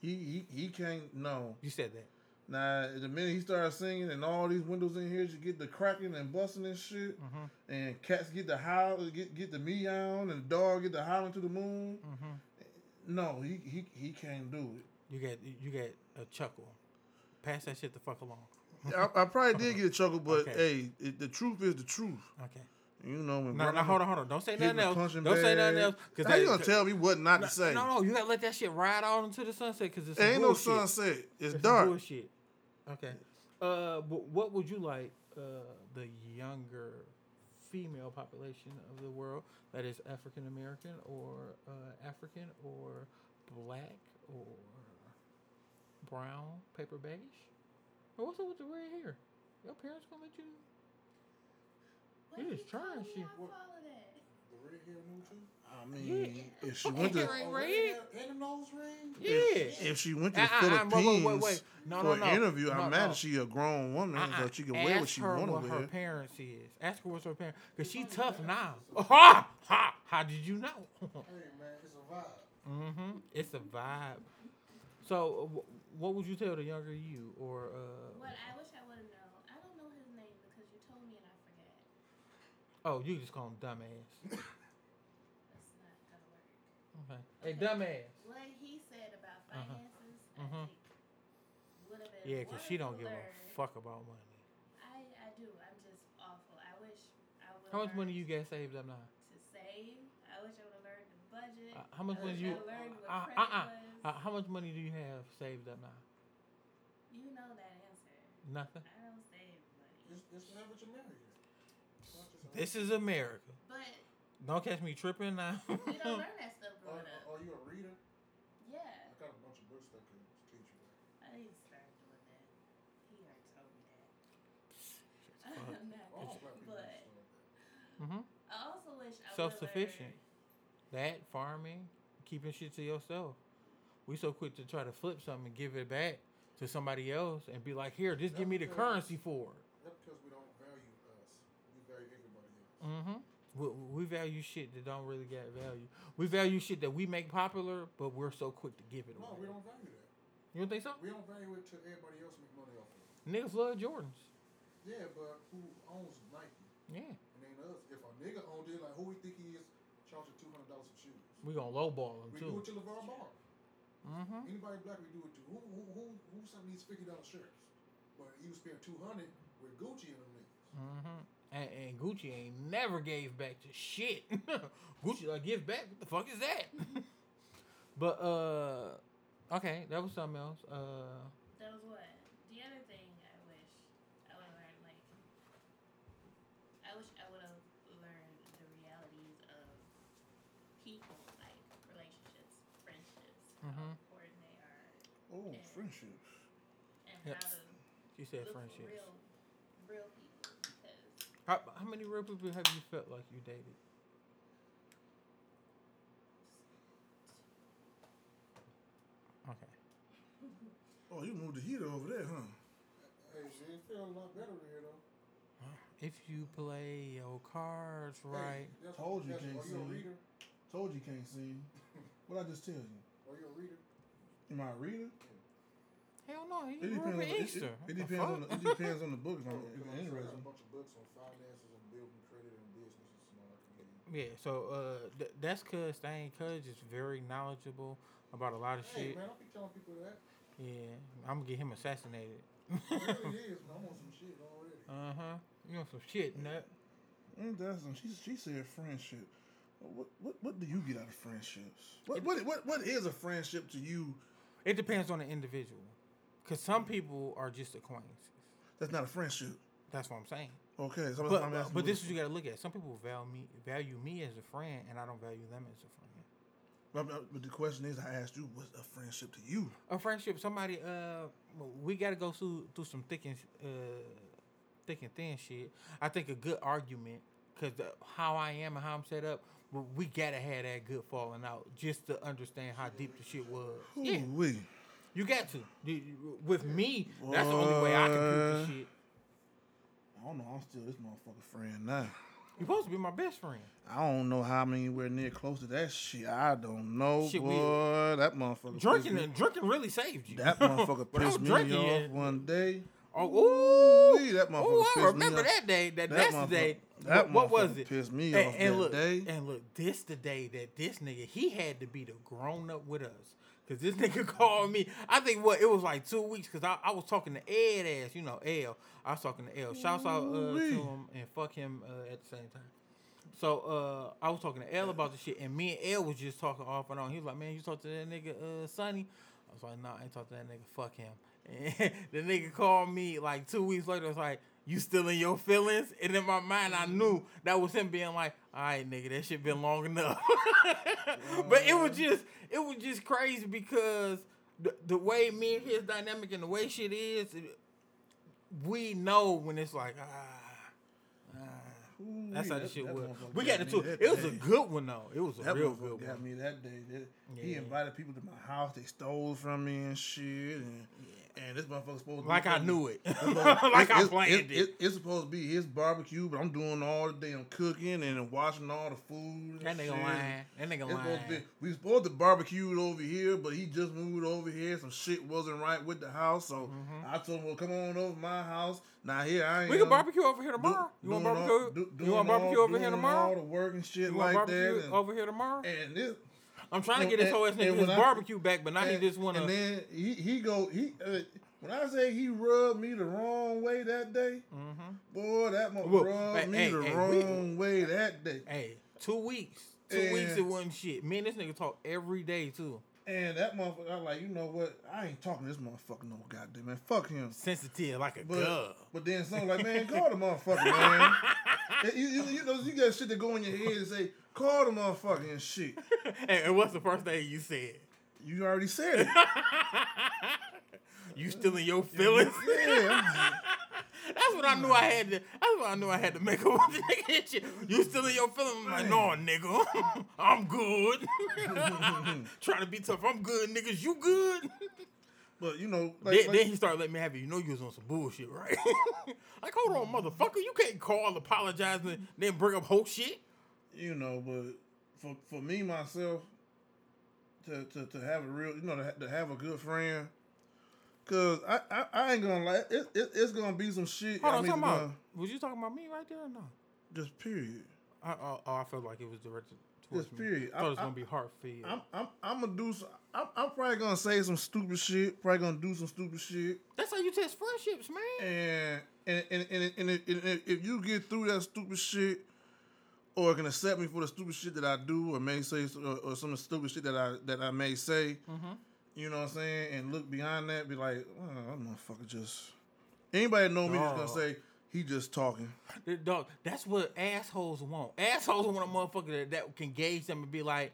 He, he he can't. No. You said that. Now, the minute he started singing and all these windows in here, you get the cracking and busting and shit, Mm-hmm. and cats get the howl, get get the meow, and the dog get the howling to the moon. Mm-hmm. No, he he he can't do it. You get you get a chuckle. Pass that shit the fuck along. I, I probably did get a chuckle, but Okay. hey, it, the truth is the truth. Okay. You know, when No, Brother no, hold on, hold on. Don't say nothing else. Don't say nothing else. Cause you gonna tell me what not no, to say? No, no, you gotta let that shit ride on into the sunset because it's ain't no sunset. It's It's dark. Bullshit. Okay. Uh, wh- what would you like uh, the younger female population of the world, that is African American or uh, African or black or brown, paper beige? Or what's up with the red hair? Your parents gonna let you? What You are just trying calling shit. me off all of that? The red hair new too? I mean, if she Fucking went to hair ain't Oh, red. hair and the nose ring? Yeah. if she went to Uh, the uh, uh, wait, Philippines wait, wait, wait. No, for no, an no. interview, No, I'm no. mad that she a grown woman, Uh-uh. so she can wear what Ask she her want to what her wear. parents is. Ask her what's her parents. Cause she tough now. Ha! Ha! How did you know? Hey man, it's a vibe. mm-hmm. It's a vibe. So, wh- what would you tell the younger you, or uh? What I wish I would have known. I don't know his name because you told me and I forgot. Oh, you just call him dumbass. That's not gonna work. Okay. Hey, dumbass. What he said about finances, Uh-huh. finances, Mhm. I think would have been. Yeah, cause she don't give to a fuck about money. I I do. I'm just awful. I wish I would. How much money you got saved up now? to save? I wish I would have learned the budget. Uh, how much I money wish you? I learned what Uh, credit uh-uh. was. Uh, how much money do you have saved up now? you know that answer. Nothing. I don't save money. It's, it's average American. It's not just This is America. But Don't catch me tripping now. we don't learn that stuff Are, growing up. are you a reader? Yeah. I got a bunch of books that can teach you that. I need to start doing that. He already told me that. I'm not All good, black people but mm-hmm. I also wish I Self-sufficient. Learned, That farming, keeping shit to yourself. We so quick to try to flip something and give it back to somebody else and be like, here, just give me the currency for it. That's because we don't value us. We value everybody else. Mm-hmm. We, we value shit that don't really get value. We value shit that we make popular, but we're so quick to give it away. No, away. we don't value that. You don't think so? We don't value it till everybody else make money off of it. Niggas love Jordans. Yeah, but who owns Nike? Yeah. It ain't us. If a nigga owned it, like who we think he is, charging two hundred dollars for shoes. We gonna lowball them We too. do it to LaVar Ball. Mm-hmm. Anybody black, we do it to. Who who who who sent these fifty dollar shirts? But he was paying two hundred with Gucci and them niggas. Mm-hmm. And, and Gucci ain't never gave back to shit. Gucci like give back. What the fuck is that? but uh, okay, that was something else. Uh, That was what. The other thing I wish I would have learned, like, I wish I would have learned the realities of people, like relationships, friendships, Mhm. how important they are, Oh, Yeah. friendships. and Yep. how to she said friendships. real, real people. Because How, how many real people have you felt like you dated? Okay. Oh, you moved the heater over there, huh? Hey, it feel a lot better here though. If you play your cards right. Hey, that's- Told you that's- can't Are you a see. reader? Told you can't see. What I just tell you? Are you a reader? Am I a reader? Hell no, he It grew up depends. On in it, Easter. it, it depends on the, it depends on the book. If I'm, I'm I'm saying I got interested. a bunch of books on finances and building credit and business and small I can give you. Yeah, so uh, th- that's cause Stain Cudge is very knowledgeable about a lot of Hey shit. man, don't be telling people that. Yeah, I'm gonna get him assassinated. It really is, man. I'm some shit already. Uh huh. You know some shit, nut. Mm, that's she. She said friendship. What, what what do you get out of friendships? What what what what is a friendship to you? It depends on the individual, cause some people are just acquaintances. That's not a friendship. That's what I'm saying. Okay, so But but, but this is what you gotta look at. Some people value me value me as a friend, and I don't value them as a friend. But, but- the question is, I asked you, what's a friendship to you? A friendship, somebody. Uh, we gotta go through through some thick and uh, thick and thin shit. I think a good argument, cause the, how I am and how I'm set up, we gotta have that good falling out just to understand how deep the shit was. Yeah, Ooh-wee. You got to. With me, that's the only way I can do this shit. I don't know. I'm still this motherfucker friend now. You supposed to be my best friend. I don't know how I'm anywhere near close to that shit. I don't know, Shit, we- boy. that motherfucker. Drinking me- and drinking really saved you. That motherfucker When I was pissed me off yeah. one day. Oh, ooh, Ooh-wee, that motherfucker Ooh, I pissed me remember off. that day. That, That that's the day. that what, what was it? pissed me and, off and that look, day. And look, this the day that this nigga he had to be the grown up with us. Cause this nigga called me. I think what it was like two weeks. Cause I, I was talking to Ed ass, you know L. I was talking to L. Shouts out uh, to him and fuck him uh, at the same time. So uh, I was talking to L about the shit, and me and L was just talking off and on. He was like, "Man, you talk to that nigga uh, Sonny?" I was like, "Nah, I ain't talk to that nigga. Fuck him." And the nigga called me like two weeks later. It was like, "You still in your feelings?" And in my mind, I knew that was him being like, "All right, nigga, that shit been long enough." but it was just, it was just crazy because the the way me and his dynamic and the way shit is, it- we know when it's like ah. ah. Ooh, That's how the that- shit that was. We got got into that it. was a good one though. It was a That real good got one. me that day. That- He invited people to my house. They stole from me and shit. And, and this motherfucker supposed to be Like I knew it. Supposed- like it's- I planned it's- it. It's supposed to be his barbecue, but I'm doing all the damn cooking and washing all the food. and That nigga shit. lying. That nigga It's supposed to be, lying. we supposed to barbecue over here, but he just moved over here. Some shit wasn't right with the house, so I told him, "Well, come on over to my house." Now here I am. Mm-hmm. We can barbecue over here do- tomorrow. you want barbecue? all- do- you want barbecue all- over here tomorrow? All the work and shit You want like barbecue that. and- over here tomorrow? And this, I'm trying to get his whole ass and nigga his I- barbecue back, but now he just wanna. And then he he go he. Uh, when I say he rubbed me the wrong way that day, Mhm. boy, that mother Well, rubbed hey, me hey, the hey, wrong way that day. Hey, two weeks. Two weeks it And- wasn't shit. Me and this nigga talk every day too. And that motherfucker, I'm like, you know what? I ain't talking to this motherfucker no goddamn man. Fuck him. Sensitive like a But, glove. but then some like, man, call the motherfucker, man. You, you, you know, you got shit that go in your head and say, call the motherfucker and shit. and, and what's the first thing you said? You already said it. You still in your feelings? yeah. That's what I knew I had to. That's what I knew I had to make up with nigga shit. You still in your feelings? I'm like, no, nigga. I'm good. Trying to be tough. I'm good, niggas. You good? But you know, like, then, like- then he started letting me have it. You know you was on some bullshit, right? like, hold on, mm. motherfucker. You can't call, apologize, and then bring up whole shit. You know, but for for me myself, to to, to have a real, you know, to, to have a good friend, cause I I, I ain't gonna lie, it, it, it's gonna be some shit. Hold on, talking about. gonna- Was you talking about me right there or no? just period. I, oh, oh, I felt like it was directed towards Just me. period. I thought it was gonna be Heartfield. I'm I'm I'm gonna do. Some, I'm, I'm probably gonna say some stupid shit. Probably gonna do some stupid shit. That's how you test friendships, man. And and and and, and, if- and if- if you get through that stupid shit, or can accept me for the stupid shit that I do, or may say, or, or some of the stupid shit that I that I may say, Mm-hmm. you know what I'm saying, and look beyond that, be like, oh, that motherfucker just. Anybody know me just gonna say he just talking. Dog, that's what assholes want. Assholes want a motherfucker that, that can gauge them and be like,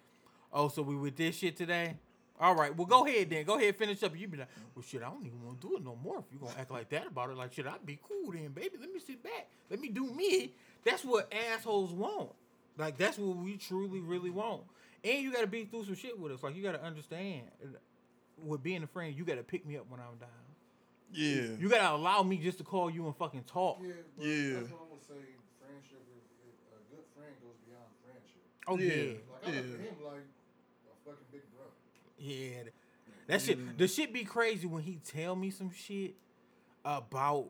oh, so we with this shit today? All right, well, go ahead then. Go ahead, finish up. You be like, well, shit, I don't even want to do it no more. If you gonna act like that about it, like shit, I'd be cool then, baby. Let me sit back. Let me do me. That's what assholes want. Like that's what we truly, really want. And you gotta be through some shit with us. Like you gotta understand, with being a friend, you gotta pick me up when I'm down. Yeah. You gotta allow me just to call you and fucking talk. Yeah, Yeah. that's what I'm gonna say. Friendship is, is a good friend goes beyond friendship. Oh Yeah. yeah. Like I look Yeah. at him like a fucking big brother. Yeah, that shit. The shit be crazy when he tell me some shit about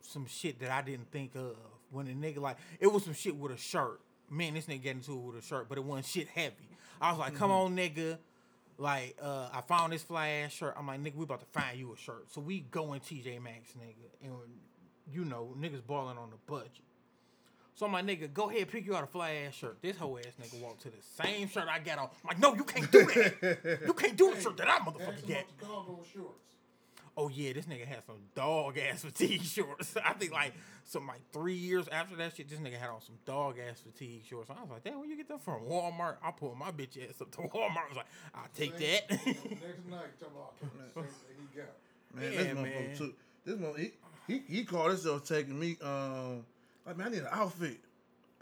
some shit that I didn't think of. When a nigga like it was some shit with a shirt. Man, this nigga got into it with a shirt, but it wasn't shit heavy. I was like, come on, nigga. Like, uh, I found this fly ass shirt. I'm like, nigga, we about to find you a shirt. So we go in TJ Maxx, nigga, and you know, niggas balling on the budget. So I'm like, nigga, go ahead, pick you out a fly ass shirt. This whole ass nigga walked to the same shirt I got on. I'm like, no, you can't do that. you can't do the shirt that I Ask motherfucking him got. about the doggo shorts. Oh yeah, this nigga had some dog ass fatigue shorts. I think like some like three years after that shit, this nigga had on some dog ass fatigue shorts. I was like, damn, where you get that from? Walmart. I pulled my bitch ass up to Walmart. I was like, I'll take Same- that. next night, talking about same thing he got. Man, Yeah, this man. motherfucker took this one, he, he he called himself taking me um like man I need an outfit.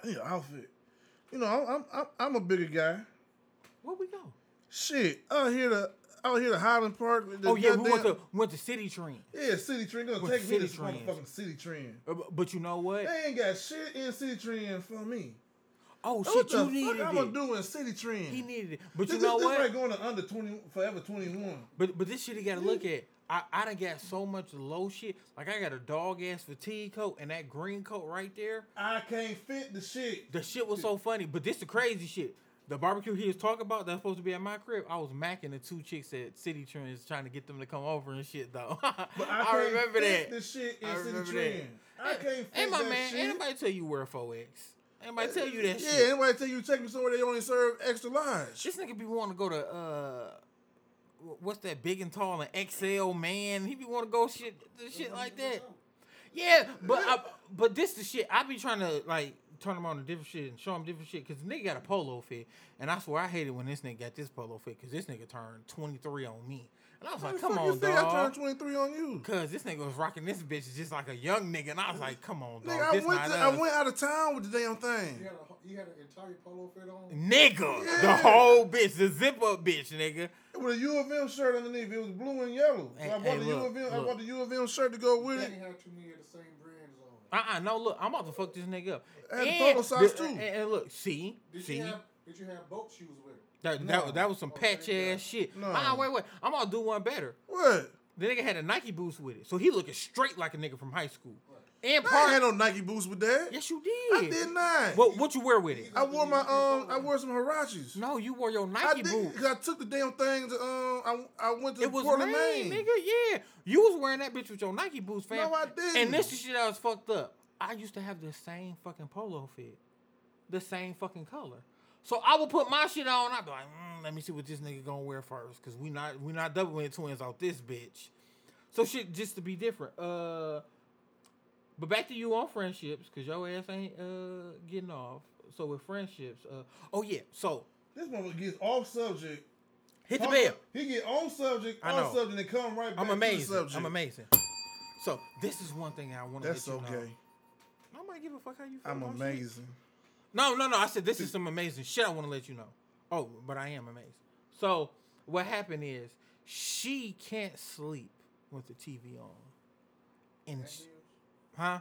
I need an outfit. You know, I'm I'm I'm, I'm a bigger guy. Where we go? Shit, I hear to out here to Highland Park. the Oh yeah, we went goddamn- to went to Citi Trend. yeah Citi Trend. Gonna take me to this Citi Trend. Uh, But you know what? They ain't got shit in Citi Trend for me. Oh shit, you fuck needed I'm gonna do in Citi Trend? He needed it. But this, you know this, what? This right going to under twenty, forever twenty one. But but this shit you gotta look at. I, I done got so much low shit. Like I got a dog ass fatigue coat and that green coat right there. I can't fit the shit. The shit was so funny. But this the crazy shit. The barbecue he was talking about that's supposed to be at my crib. I was macking the two chicks at Citi Trends trying to get them to come over and shit though. But I, I, remember that. The shit in I City remember Trend. that. I can't Hey, my man, shit. anybody tell you wear 4X? Anybody tell you that yeah, shit? anybody tell you take me somewhere they only serve extra large. This nigga be wanting to go to uh, what's that big and tall and XL man? He be want to go shit, shit like that. Yeah, but I, but this the shit. I be trying to like turn him on to different shit and show him different shit because the nigga got a polo fit, and I swear I hated when this nigga got this polo fit because this nigga turned 23 on me, and I was How like, the come fuck you on, think I dog. turned 23 on you. Cause this nigga was rocking this bitch just like a young nigga, and I was like, "Come on, dog, Nigga, I went, not to, I went out of town with the damn He thing. had, a, he had an entire polo fit on. Nigga, the whole bitch, the zip up bitch, nigga. With a U of M shirt underneath. It was blue and yellow. So Hey, I bought hey, the look, U of M. I look. bought the U of M shirt to go with it. had too many of the same brands on. Uh uh no, look, I'm about to fuck this nigga up. I had the And polo socks, the- too. And, and look, see, Did see, you have Did you have boat shoes with it? that, No. that that was some Okay, patch ass shit. No. Uh, wait, wait, I'm gonna do one better. What? The nigga had a Nike boost with it, so he looking straight like a nigga from high school. And I ain't had no Nike boots with that. yes, you did. I did. did not. What what you wear with it? I wore my um. I wore some Huaraches. No, you wore your I Nike did boots. because I took the damn thing to um. I, I went to It was Portland, Maine, Maine. nigga. Yeah, you was wearing that bitch with your Nike boots, fam. No, I didn't. And this is shit I was fucked up. I used to have the same fucking polo fit, the same fucking color. So I would put my shit on. I'd be like, mm, let me see what this nigga gonna wear first, cause we not we not doubling twins out this bitch. So shit just to be different. Uh, but back to you on friendships, cause your ass ain't uh getting off. So with friendships, uh, oh yeah. So This motherfucker gets off subject. hit the bell. He get on subject, I off know. subject, and come right back I'm amazing. subject. I'm amazing. So this is one thing I want to let That's you know. I might give a fuck how you feel. I'm about shit. amazing. No, no, no. I said this is some amazing shit. I want to let you know. Oh, but I am amazed. So what happened is she can't sleep with the TV on, and sh- huh?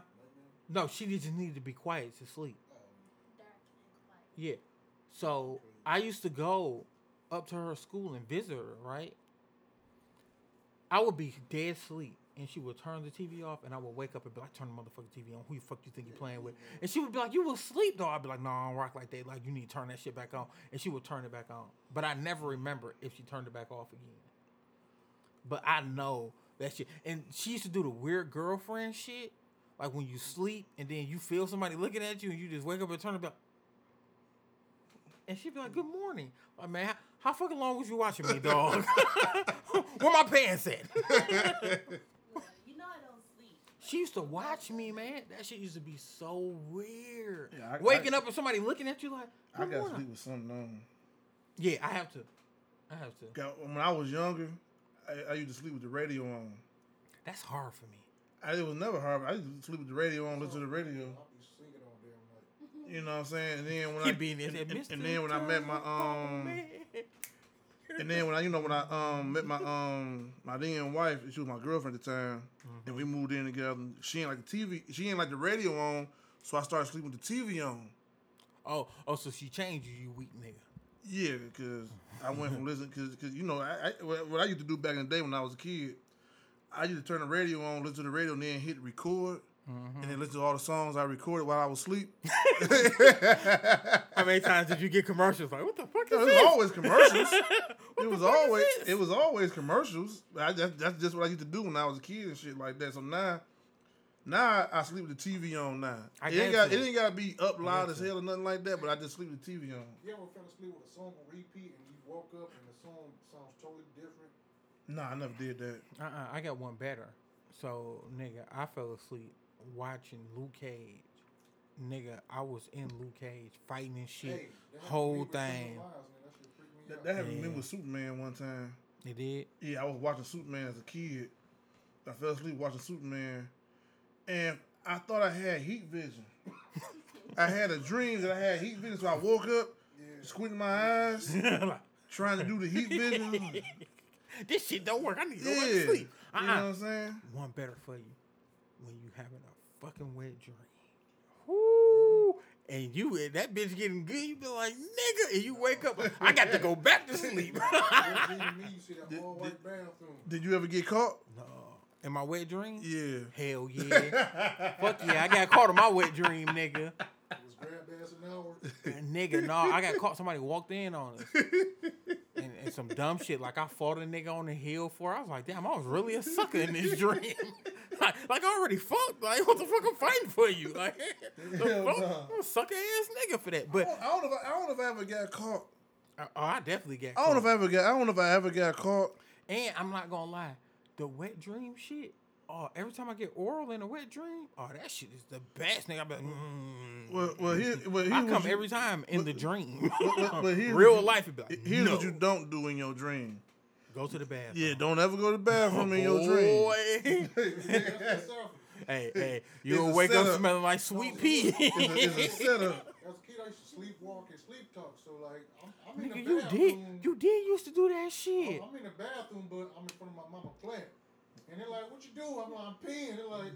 No, she just needed to be quiet to sleep. Dark and quiet. Yeah. So I used to go up to her school and visit her, right? I would be dead asleep and she would turn the TV off and I would wake up and be like, turn the motherfucking TV on. Who the fuck you think you're playing with? And she would be like, you was asleep though. I'd be like, no, I don't rock like that. Like you need to turn that shit back on. And she would turn it back on. But I never remember if she turned it back off again. But I know that shit. And she used to do the weird girlfriend shit. Like when you sleep and then you feel somebody looking at you and you just wake up and turn it back. And she'd be like, "Good morning, like, man. How, how fucking long was you watching me, dog? Where my pants at?" Well, you know I don't sleep. She used to watch me, man. That shit used to be so weird. Yeah, I- Waking I- up and somebody looking at you like, I got to morning." sleep with something on. Yeah, I have to. I have to. Got- When I was younger, I, I used to sleep with the radio on. That's hard for me. I, it was never hard. I used to sleep with the radio on, listen to the radio. I'll be singing all damn night. You know what I'm saying? And then when He I be in there, and, and- and then when I met my Telephone um Man." And then when I you know when I um met my um my then wife, she was my girlfriend at the time, and we moved in together. She ain't like the TV, she ain't like the radio on, so I started sleeping with the TV on. Oh, oh, so she changed you, you weak nigga. Yeah, because I went from listening because because you know I, I what what I used to do back in the day when I was a kid, I used to turn the radio on, listen to the radio, and then hit record, Mm-hmm. and then listen to all the songs I recorded while I was asleep. How many times did you get commercials? Like, what the fuck is it was always commercials. What it was always it was always commercials. I, that, that's just what I used to do when I was a kid and shit like that. So now, now I sleep with the TV on. Now I it ain't got got it to. ain't got to be up loud as hell or nothing like that. But I just sleep with the TV on. You ever fell asleep with a song on repeat and you woke up and the song sounds totally different? Nah, I never did that. Uh-uh, I got one better. So, nigga, I fell asleep watching Luke Cage. Nigga, I was in Luke Cage fighting and shit. Hey, that happened to me whole thing. Minds, man. That shit me That, out. that happened to me with Superman one time. It did. Yeah, I was watching Superman as a kid. I fell asleep watching Superman, and I thought I had heat vision. I had a dream that I had heat vision, so I woke up, squinting my eyes, trying to do the heat vision. this shit don't work. I need to go yeah, back to sleep. you know Uh-uh. what I'm saying? One better for you when you having a fucking wet dream. Woo! And you and that bitch getting good, you be like, nigga, and you wake up, I got to go back to sleep. That dream to me, you see that Did- did- Did you ever get caught? no. In my wet dream? Yeah. Hell yeah. Fuck yeah, I got caught in my wet dream, nigga. It was grab ass an hour. nigga, no, I got caught. Somebody walked in on us. And, some dumb shit. Like I fought a nigga on the hill for. I was like, damn, I was really a sucker in this dream. like, like I already fucked. Like what the fuck I'm fighting for you? Like the Hell fuck? nah. I'm a sucker ass nigga for that. I But don't, I don't know. If I, I don't know if I ever got caught. Uh, oh, I definitely get. I don't know if. I ever got. I don't know if I ever got caught. And I'm not gonna lie, the wet dream shit. Oh, every time I get oral in a wet dream, oh, that shit is the best. Nigga, I be like, mm. Well, well, here, well, I come you- every time in the dream. but- but here's Real what you- life, it be like, Here's no. what you don't do in your dream. Go to the bathroom. Yeah, don't ever go to the bathroom in your dream. Boy. Hey, hey, you'll a wake up smelling like sweet pea. It's a, it's a setup. As a kid, I used to sleepwalk and sleep talk. So like, I'm, I'm in Nigga, the you did, you did used to do that shit. I'm in the bathroom, but I'm in front of my mama plant. And they're like, what you do? I'm like, I'm peeing. They're like,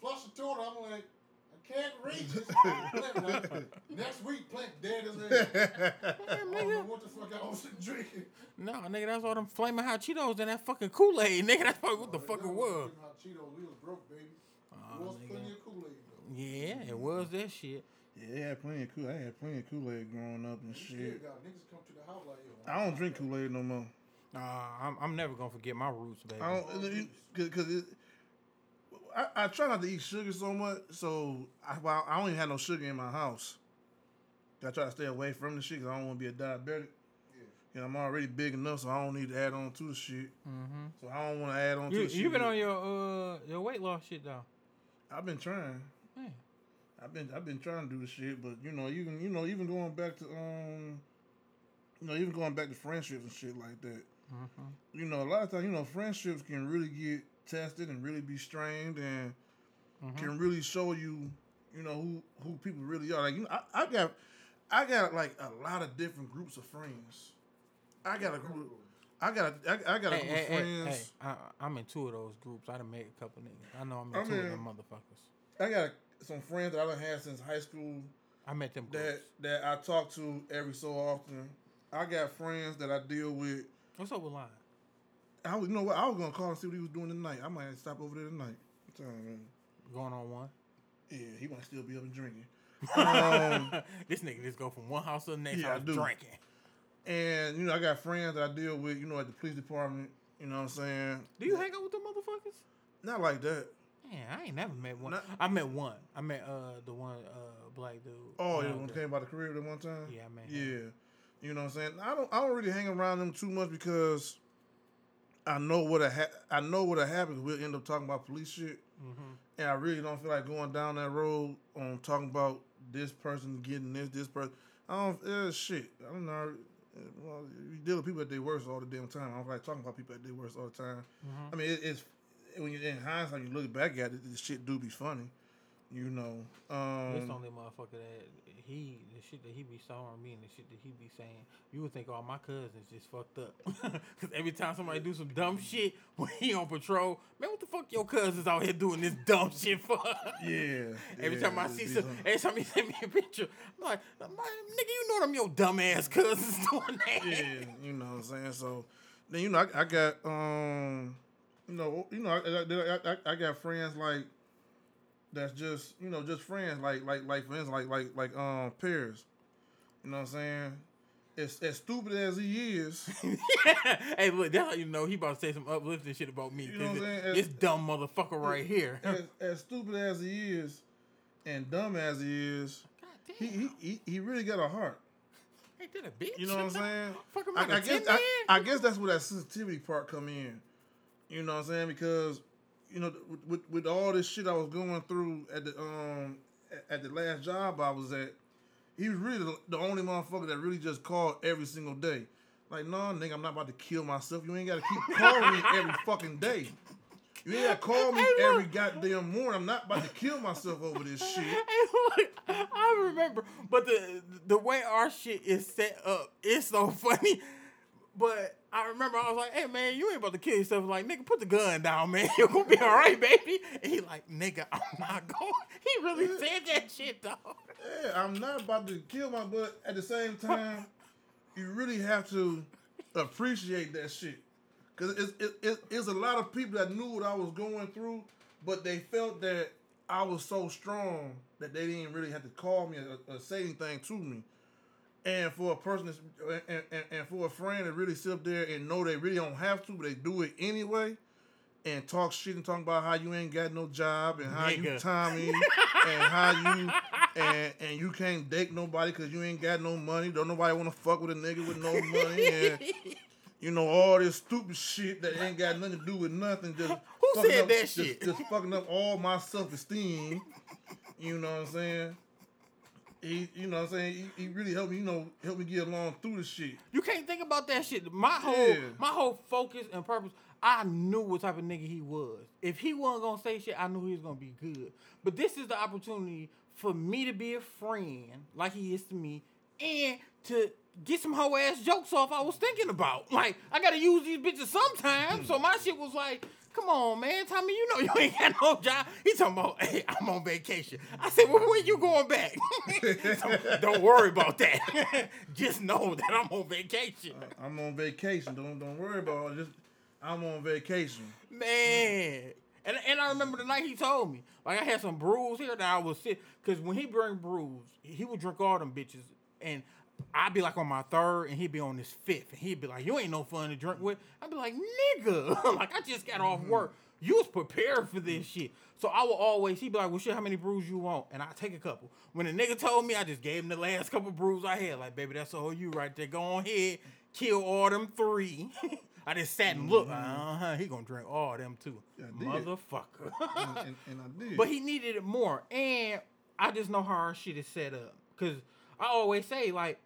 flush the toilet. I'm like, I can't reach this plant. Like, next week, plant dead as hell. I don't know what the fuck I was drinking. No, nigga, that's all them flaming hot Cheetos and that fucking Kool Aid, nigga. That's probably what the fuck it was. Hot Cheetos, we was broke, baby. Aw, was nigga. plenty of Kool-Aid, though. Yeah, it was that shit. Yeah, I had plenty of Kool. I had plenty of Kool Aid growing up and You shit. got niggas come to the house like. I don't drink Kool Aid no more. Nah, I'm, I'm never gonna forget my roots, baby. I don't because. I, I try not to eat sugar so much, so I, well, I don't even have no sugar in my house. I try to stay away from the shit because I don't want to be a diabetic. Yeah. And I'm already big enough, so I don't need to add on to the shit. Mm-hmm. So I don't want to add on You to the shit. you been on your uh your weight loss shit though. I've been trying. Man. I've been I've been trying to do the shit, but you know, even you know, even going back to um, you know, even going back to friendships and shit like that. Mm-hmm. You know, a lot of times, you know, friendships can really get tested and really be strained and Mhm. can really show you, you know, who who people really are. Like, you know, I, I got I got like a lot of different groups of friends. I got a group. I got a, I, I got a Hey, group hey, of friends. hey, I, I'm in two of those groups. I done met a couple niggas. I know I'm in I two of them motherfuckers. I got some friends that I done had since high school I met them that groups. that I talk to every so often. I got friends that I deal with. What's up with line? I was, you know what? I was gonna call and see what he was doing tonight. I might stop over there tonight. Tell him, man. Going on one. Yeah, he might still be up and drinking. Um, this nigga just go from one house to the next Yeah, house drinking. and you know, I got friends that I deal with. You know, at the police department. You know what I'm saying? Do you hang out with the motherfuckers? Not like that. Man, I ain't never met one. Not- I met one. I met uh the one uh black dude. Oh, yeah, when came by the career that one time. Yeah, man. Yeah, him. You know what I'm saying. I don't. I don't really hang around them too much because I know what ha- I know what happens. We'll end up talking about police shit, Mhm. and I really don't feel like going down that road on talking about this person getting this, this person. I don't. Uh, shit. I don't know. Well, you deal with people at their worst all the damn time. I don't like talking about people at their worst all the time. Mhm. I mean, it, it's when you're in hindsight, you look back at it, this shit do be funny. You know. Um, This only motherfucker that he the shit that he be showing me and the shit that he be saying. You would think all my cousins just fucked up. Cause every time somebody do some dumb shit when he on patrol, man, what the fuck your cousins out here doing this dumb shit for? yeah. Every yeah, time I see some- every time he send me a picture, I'm like, "My- nigga, you know them your dumb ass cousins doing that. yeah, you know what I'm saying. So then you know I, I got um you know you know I, I, I, I got friends like that's just you know just friends like like like friends like like like um peers. You know what I'm saying? As as stupid as he is, hey, look, that's how you know he about to say some uplifting shit about me. You know what I'm saying? this dumb motherfucker right here. as, as stupid as he is, and dumb as he is, he he, he, he really got a heart. Ain't that a bitch? You know what I'm saying? Fuck him I, I guess I. I guess that's where that sensitivity part come in. You know what I'm saying? Because you know with, with, with all this shit I was going through at the um at- the last job I was at, he was really the, only motherfucker that really just called every single day. Like, no, nigga, I'm not about to kill myself. You ain't got to keep calling me every fucking day. You ain't got to call me Hey, every goddamn morning. I'm not about to kill myself over this shit. Hey, look, I remember, but the the way our shit is set up, it's so funny. But I remember I was like, "Hey man, you ain't about to kill yourself." Like, nigga, put the gun down, man. You're gonna be all right, baby. And he like, "Nigga, I'm not going." He really said that shit, though. Yeah, I'm not about to kill my but at the same time, you really have to appreciate that shit. Cause it's it, it, it's a lot of people that knew what I was going through, but they felt that I was so strong that they didn't really have to call me or, or say anything to me. And for a person that's, and, and, and for a friend to really sit up there and know they really don't have to, but they do it anyway, and talk shit and talk about how you ain't got no job and how you Nigga. Tommy and how you and and you can't date nobody because you ain't got no money. Don't nobody want to fuck with a nigga with no money and you know all this stupid shit that ain't got nothing to do with nothing. Just Who said up- that just- shit? Just fucking up all my self esteem. You know what I'm saying? He, you know what I'm saying? He, he really helped me, you know, help me get along through the shit. You can't think about that shit. My whole Yeah. my whole focus and purpose. I knew what type of nigga he was. If he wasn't gonna say shit, I knew he was gonna be good. But this is the opportunity for me to be a friend, like he is to me, and to get some hoe ass jokes off I was thinking about. Like I gotta use these bitches sometimes. So my shit was like. Come on, man. Tommy, you know you ain't got no job. He talking about, hey, I'm on vacation. I said, well, when you going back? So, Don't worry about that. Just know that I'm on vacation. Uh, I'm on vacation. Don't don't worry about it. Just I'm on vacation. Man. And, and I remember the night he told me, like I had some brews here that I was sick. Cause when he bring brews, he would drink all them bitches. And I'd be like on my third and he'd be on his fifth. And he'd be like, You ain't no fun to drink with. I'd be like, nigga. like I just got off work. You was prepared for this shit. So I would always, he'd be like, Well shit, how many brews you want? And I take a couple. When the nigga told me, I just gave him the last couple brews I had. Like, baby, that's all you right there. Go on ahead, kill all them three. I just sat and looked. Uh-huh. He gonna drink all them too. Yeah, Motherfucker. And, and, and I did. but he needed it more. And I just know how our shit is set up. Cause I always say, like,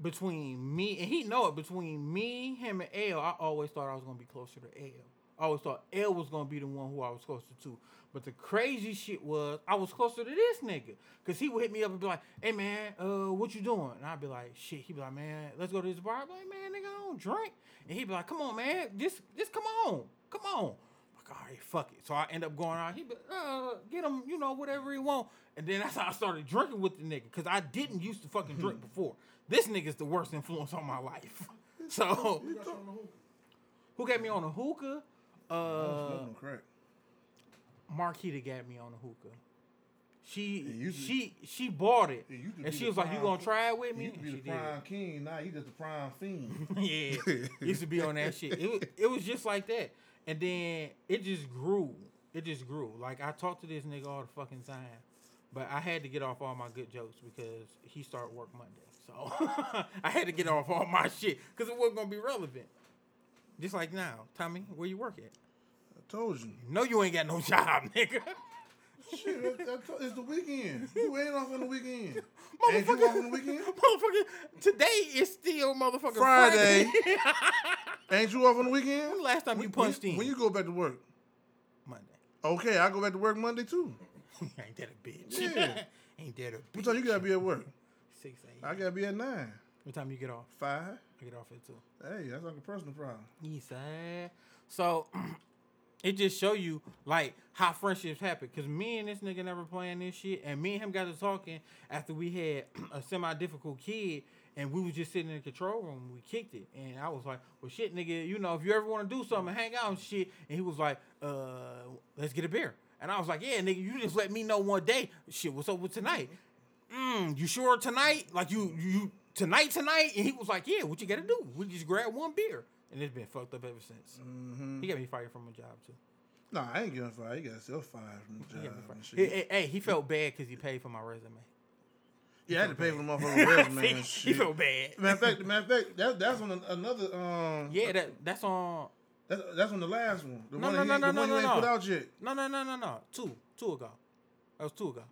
between me and he know it, between me, him, and L, I always thought I was gonna be closer to L. I always thought L was gonna be the one who I was closer to. But the crazy shit was I was closer to this nigga. Cause he would hit me up and be like, hey man, uh, what you doing? And I'd be like, shit. He'd be like, man, let's go to this bar. I'd be like, man, nigga, I don't drink. And he'd be like, come on, man, just just come on. Come on. I'm like, all right, fuck it. So I end up going out. He be, uh, get him, you know, whatever he want. And then that's how I started drinking with the nigga. Cause I didn't used to fucking drink before. This nigga's the worst influence on my life. So You got you on the hookah. who got me on a hookah? Uh, smoke crack. Marquita got me on a hookah. She Yeah, you just- she she bought it, Yeah, and she was like, "You gonna try it with He me?" used to be And the she prime king. Now he just the prime fiend. yeah, used to be on that shit. It was, it was just like that, and then it just grew. It just grew. Like I talked to this nigga all the fucking time, but I had to get off all my good jokes because he started work Monday. So I had to get off all my shit because it wasn't gonna be relevant. Just like now, Tommy, where you work at? I told you. No, you ain't got no job, nigga. Shit, that- that it's the weekend. You ain't off on the weekend. Ain't you off on the weekend? motherfucker, today is still motherfucking Friday. Friday. Ain't you off on the weekend? When the last time you punched when, in? When you go back to work? Monday. Okay, I go back to work Monday too. ain't that a bitch? Yeah. ain't that a bitch? What time you gotta be at work? Six eight. I gotta be at nine. What time you get off? Five. I get off at two. Hey, that's like a personal problem. East side. So it just show you like how friendships happen. Cause me and this nigga never playing this shit, and me and him got to talking after we had a semi difficult kid, and we was just sitting in the control room. We kicked it, and I was like, "Well, shit, nigga, you know, if you ever want to do something, hang out and shit." And he was like, "Uh, let's get a beer." And I was like, "Yeah, nigga, you just let me know one day. Shit, what's up with tonight?" mm, you sure tonight? Like you you tonight tonight? And he was like, yeah. What you got to do? We just grab one beer, and it's been fucked up ever since. Mm-hmm. He got me fired from a job too. Nah, I ain't getting fired. He got self fired from the job got me and fired. Hey, he felt bad because he paid for my resume. Yeah, I had to pay for the motherfucking resume and he shit. felt bad. Matter of fact, matter of fact, that, that's on another. Um, Yeah, that that's on. that's, that's on the last one. The No, one, no, he, no, the no, one no, you no, ain't no. put out yet. No, no, no, no, no. Two, two ago. That was two ago.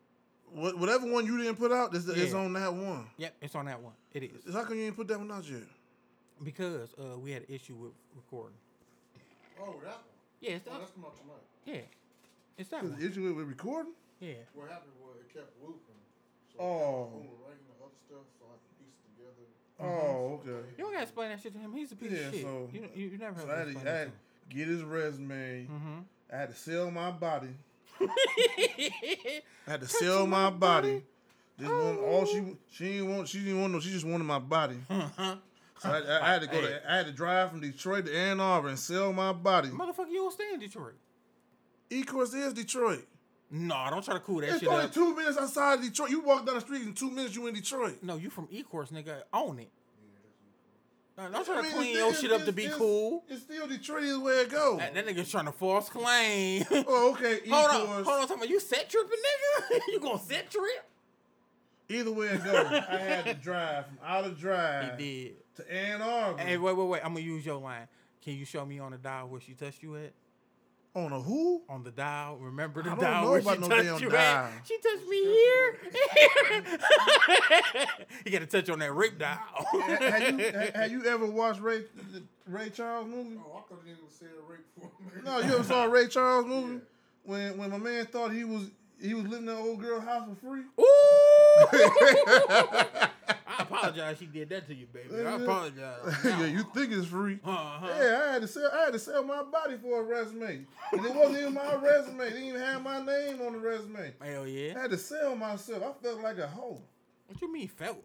What, whatever one you didn't put out, it's, it's on that one. Yep, it's on that one. It is How come you ain't put that one out yet? Because uh, we had an issue with recording. Oh, that one. Yeah, it's Oh, that. that's come out tonight. Yeah, it's that Is one. the issue with, with recording? Yeah. What happened was it kept looping. So Oh. overwriting the other stuff so I can piece it together. Oh, okay. You don't gotta explain that shit to him. He's a piece Yeah, of shit. so- you, you, you never So have I to had to, explain I had to get his resume. to him. I had to sell my body. Mm-hmm. I had to sell my body. Just want all she she didn't want she didn't want no she just wanted my body. So I, I, I had to go Hey. to I had to drive from Detroit to Ann Arbor and sell my body. Motherfucker, you don't stay in Detroit. E course is Detroit. No, don't try to cool that. It's shit only up. two minutes outside of Detroit. You walk down the street in two minutes, you in Detroit. No, you from Ecorse, nigga. Own it. No, don't try I to mean, clean your shit up to be cool. It's still Detroit is where it goes. That, that nigga's trying to false claim. Oh, okay. hold on, hold on. Talking about you set tripping, nigga. you gonna set trip? Either way it goes, I had to drive from out of drive He did. To Ann Arbor. Hey, wait, wait, wait. I'm gonna use your line. Can you show me on the dial where she touched you at? On a who? On the dial. Remember the I don't dial know where about she no touched damn you dial. at? She touched me here. you got to touch on that Rick dial. have, you, ha- have you ever watched Ray Ray Charles movie? Oh, I thought he was saying rape for me. No, you ever saw a Ray Charles movie? When when my man thought he was he was living in an old girl house for free. Ooh! I apologize. She did that to you, baby. I apologize. yeah, you think it's free? Uh-huh. Yeah, I had to sell I had to sell my body for a resume, and it wasn't even my resume. They didn't even have my name on the resume. Hell yeah! I had to sell myself. I felt like a hoe. What you mean felt?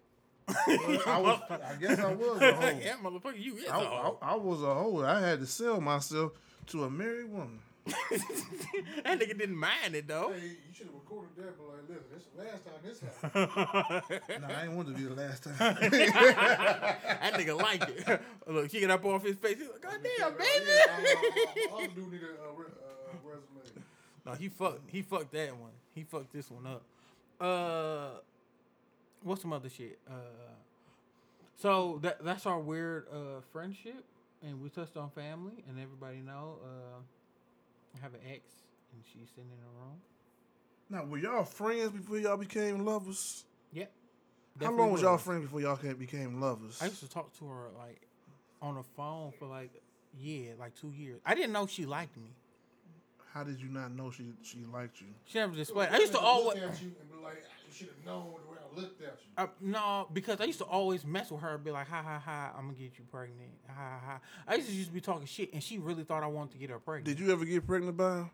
I was. I guess I was a hoe. yeah, motherfucker, you is a I, I, hoe. I was a hoe. I had to sell myself to a married woman. that nigga didn't mind it though. Hey, you should have recorded that, but like, listen, this the last time this happened. No, I didn't want to be the last time. that nigga like it. Look, she get up off his face. He's like, God damn, Yeah, baby. uh, all do need a uh, uh, resume. no, he fucked. He fucked that one. He fucked this one up. Uh, what's some other shit? Uh, so that that's our weird uh friendship, and we touched on family, and everybody know. Uh, I have an ex, and she's sitting in the room. now, were y'all friends before y'all became lovers? Yep. How long was y'all friends before y'all ca- became lovers? I used to talk to her like on the phone for like yeah, like two years. I didn't know she liked me. How did you not know she she liked you? She never displayed. I used to Look always. at you and be like, you should have known the way I looked at you. Uh, no, because I used to always mess with her, be like, "Ha ha ha, I'm gonna get you pregnant." Ha ha ha. I used to just be talking shit, and she really thought I wanted to get her pregnant. Did you ever get pregnant by him?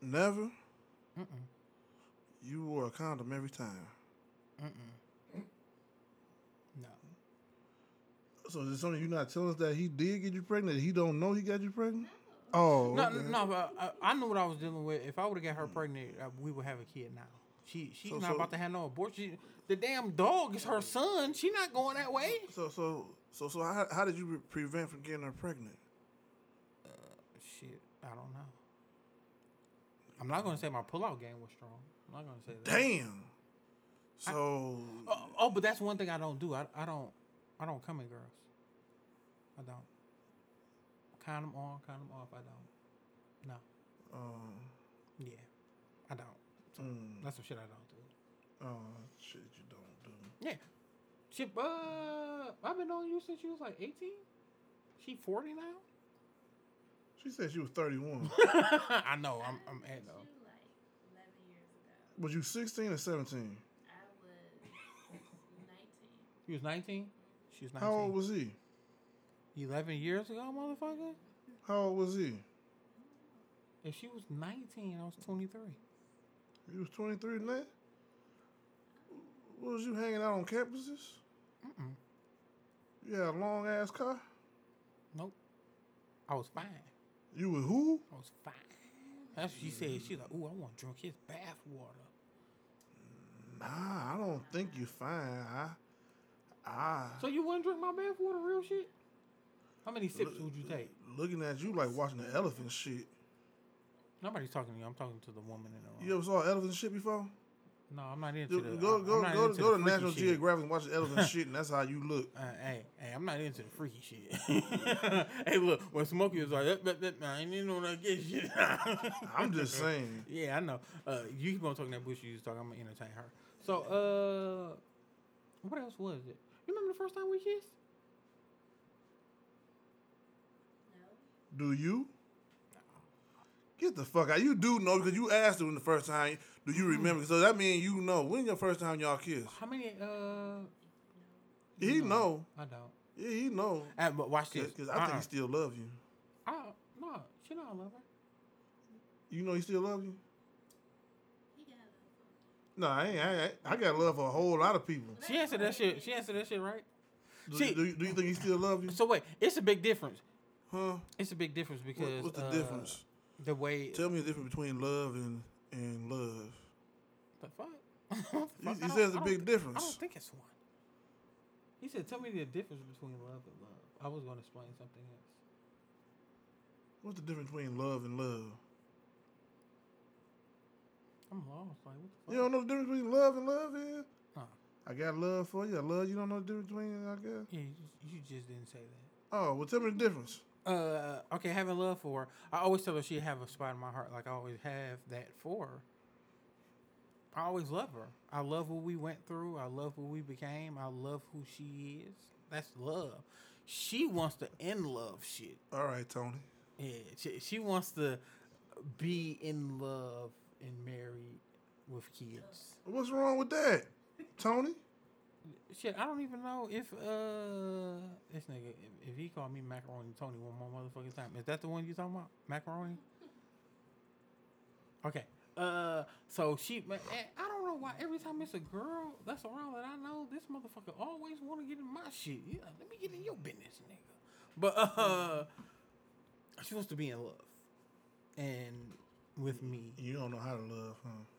Never. You wore a condom every time. No. So is it something you not telling us that he did get you pregnant? That he don't know he got you pregnant? Oh, No, okay. no, but I, I knew what I was dealing with. If I would have got her pregnant, uh, we would have a kid now. She she's So- not so- about to have no abortion. The damn dog is her son. She not going that way. So so so so how, how did you prevent from getting her pregnant? Shit, I don't know. I'm not gonna say my pullout game was strong. I'm not gonna say that. Damn. So Oh, oh, but that's one thing I don't do. I, I don't I don't come in girls. I don't. Condom on, condom off. I don't. No. um, Yeah. I don't. So mm, that's some shit I don't do. oh shit you don't do. Yeah. Shit. Uh, I've been knowing you since you was like 18. She 40 now. She said she was 31. I know. I'm. I'm at though. Two, like 11 years ago. was you 16 or 17? I was 19. You was 19. She was 19. How old was he? 11 years ago, motherfucker. How old was he? If she was 19, I was 23. He was 23 then? Was you hanging out on campuses? Mm-mm. You had a long ass car? Nope. I was fine. You with who? I was fine. That's what she said. She like, ooh, I want to drink his bath water. Nah, I don't think you fine. I, I, So you wouldn't drink my bath water, real shit? How many sips would you take? looking at you like watching the elephant shit. Nobody's talking to you. I'm talking to the woman in the room. You ever saw elephant shit before? No, I'm not into Go the. go I'm go not go, into go to National shit. Geographic and watch the elephant shit, and that's how you look. Uh, hey, hey, I'm not into the freaky shit. hey, look, when Smokey was like, that, that, that, I ain't even know that gay shit. I'm just saying. Yeah, I know. Uh, you keep on talking that bullshit you was talking. I'm gonna entertain her. So, uh, what else was it? You remember the first time we kissed? No. Do you? Get the fuck out. You do know because you asked him the first time. Do you remember? So that means you know. When your first time y'all kissed? How many? Uh, He know. I don't. Yeah, he know. Uh, but watch this. Because I think Uh-uh. he still love you. I, no, she know I love her. You know he still love you? He got a No, I ain't. I, I got love for a whole lot of people. She answered that shit. She answered that shit right. Do, See- do, you, do you think he still love you? So wait, it's a big difference. Huh? It's a big difference What- because what's the uh, difference? The way Tell me the difference between love and and love. the fuck. He, he says don't- there's I a big thi- I don't think it's one. He said, "Tell me the difference between love and love." I was going to explain something else. What's the difference between love and love? I'm lost. Like, what the fuck? You don't know the difference between love and love is? Huh. I got love for you. I love you. Don't know the difference between, I guess. Yeah, you just, you just didn't say that. Oh, well, tell me the difference. Uh, okay, having love for her. I always tell her she have a spot in my heart. Like I always have that for her. I always love her. I love what we went through. I love what we became. I love who she is. That's love. She wants to end love shit. All right, Tony. Yeah, she, she wants to be in love and married with kids. What's wrong with that, Tony? Shit, I don't even know if uh this nigga if, if he called me macaroni Tony one more motherfucking time. Is that the one you talking about? Macaroni? Okay. Uh, so she, I don't know why every time it's a girl that's around that I know, this motherfucker always want to get in my shit. Yeah, let me get in your business, nigga. But uh, she wants to be in love, and with me, You don't know how to love, huh?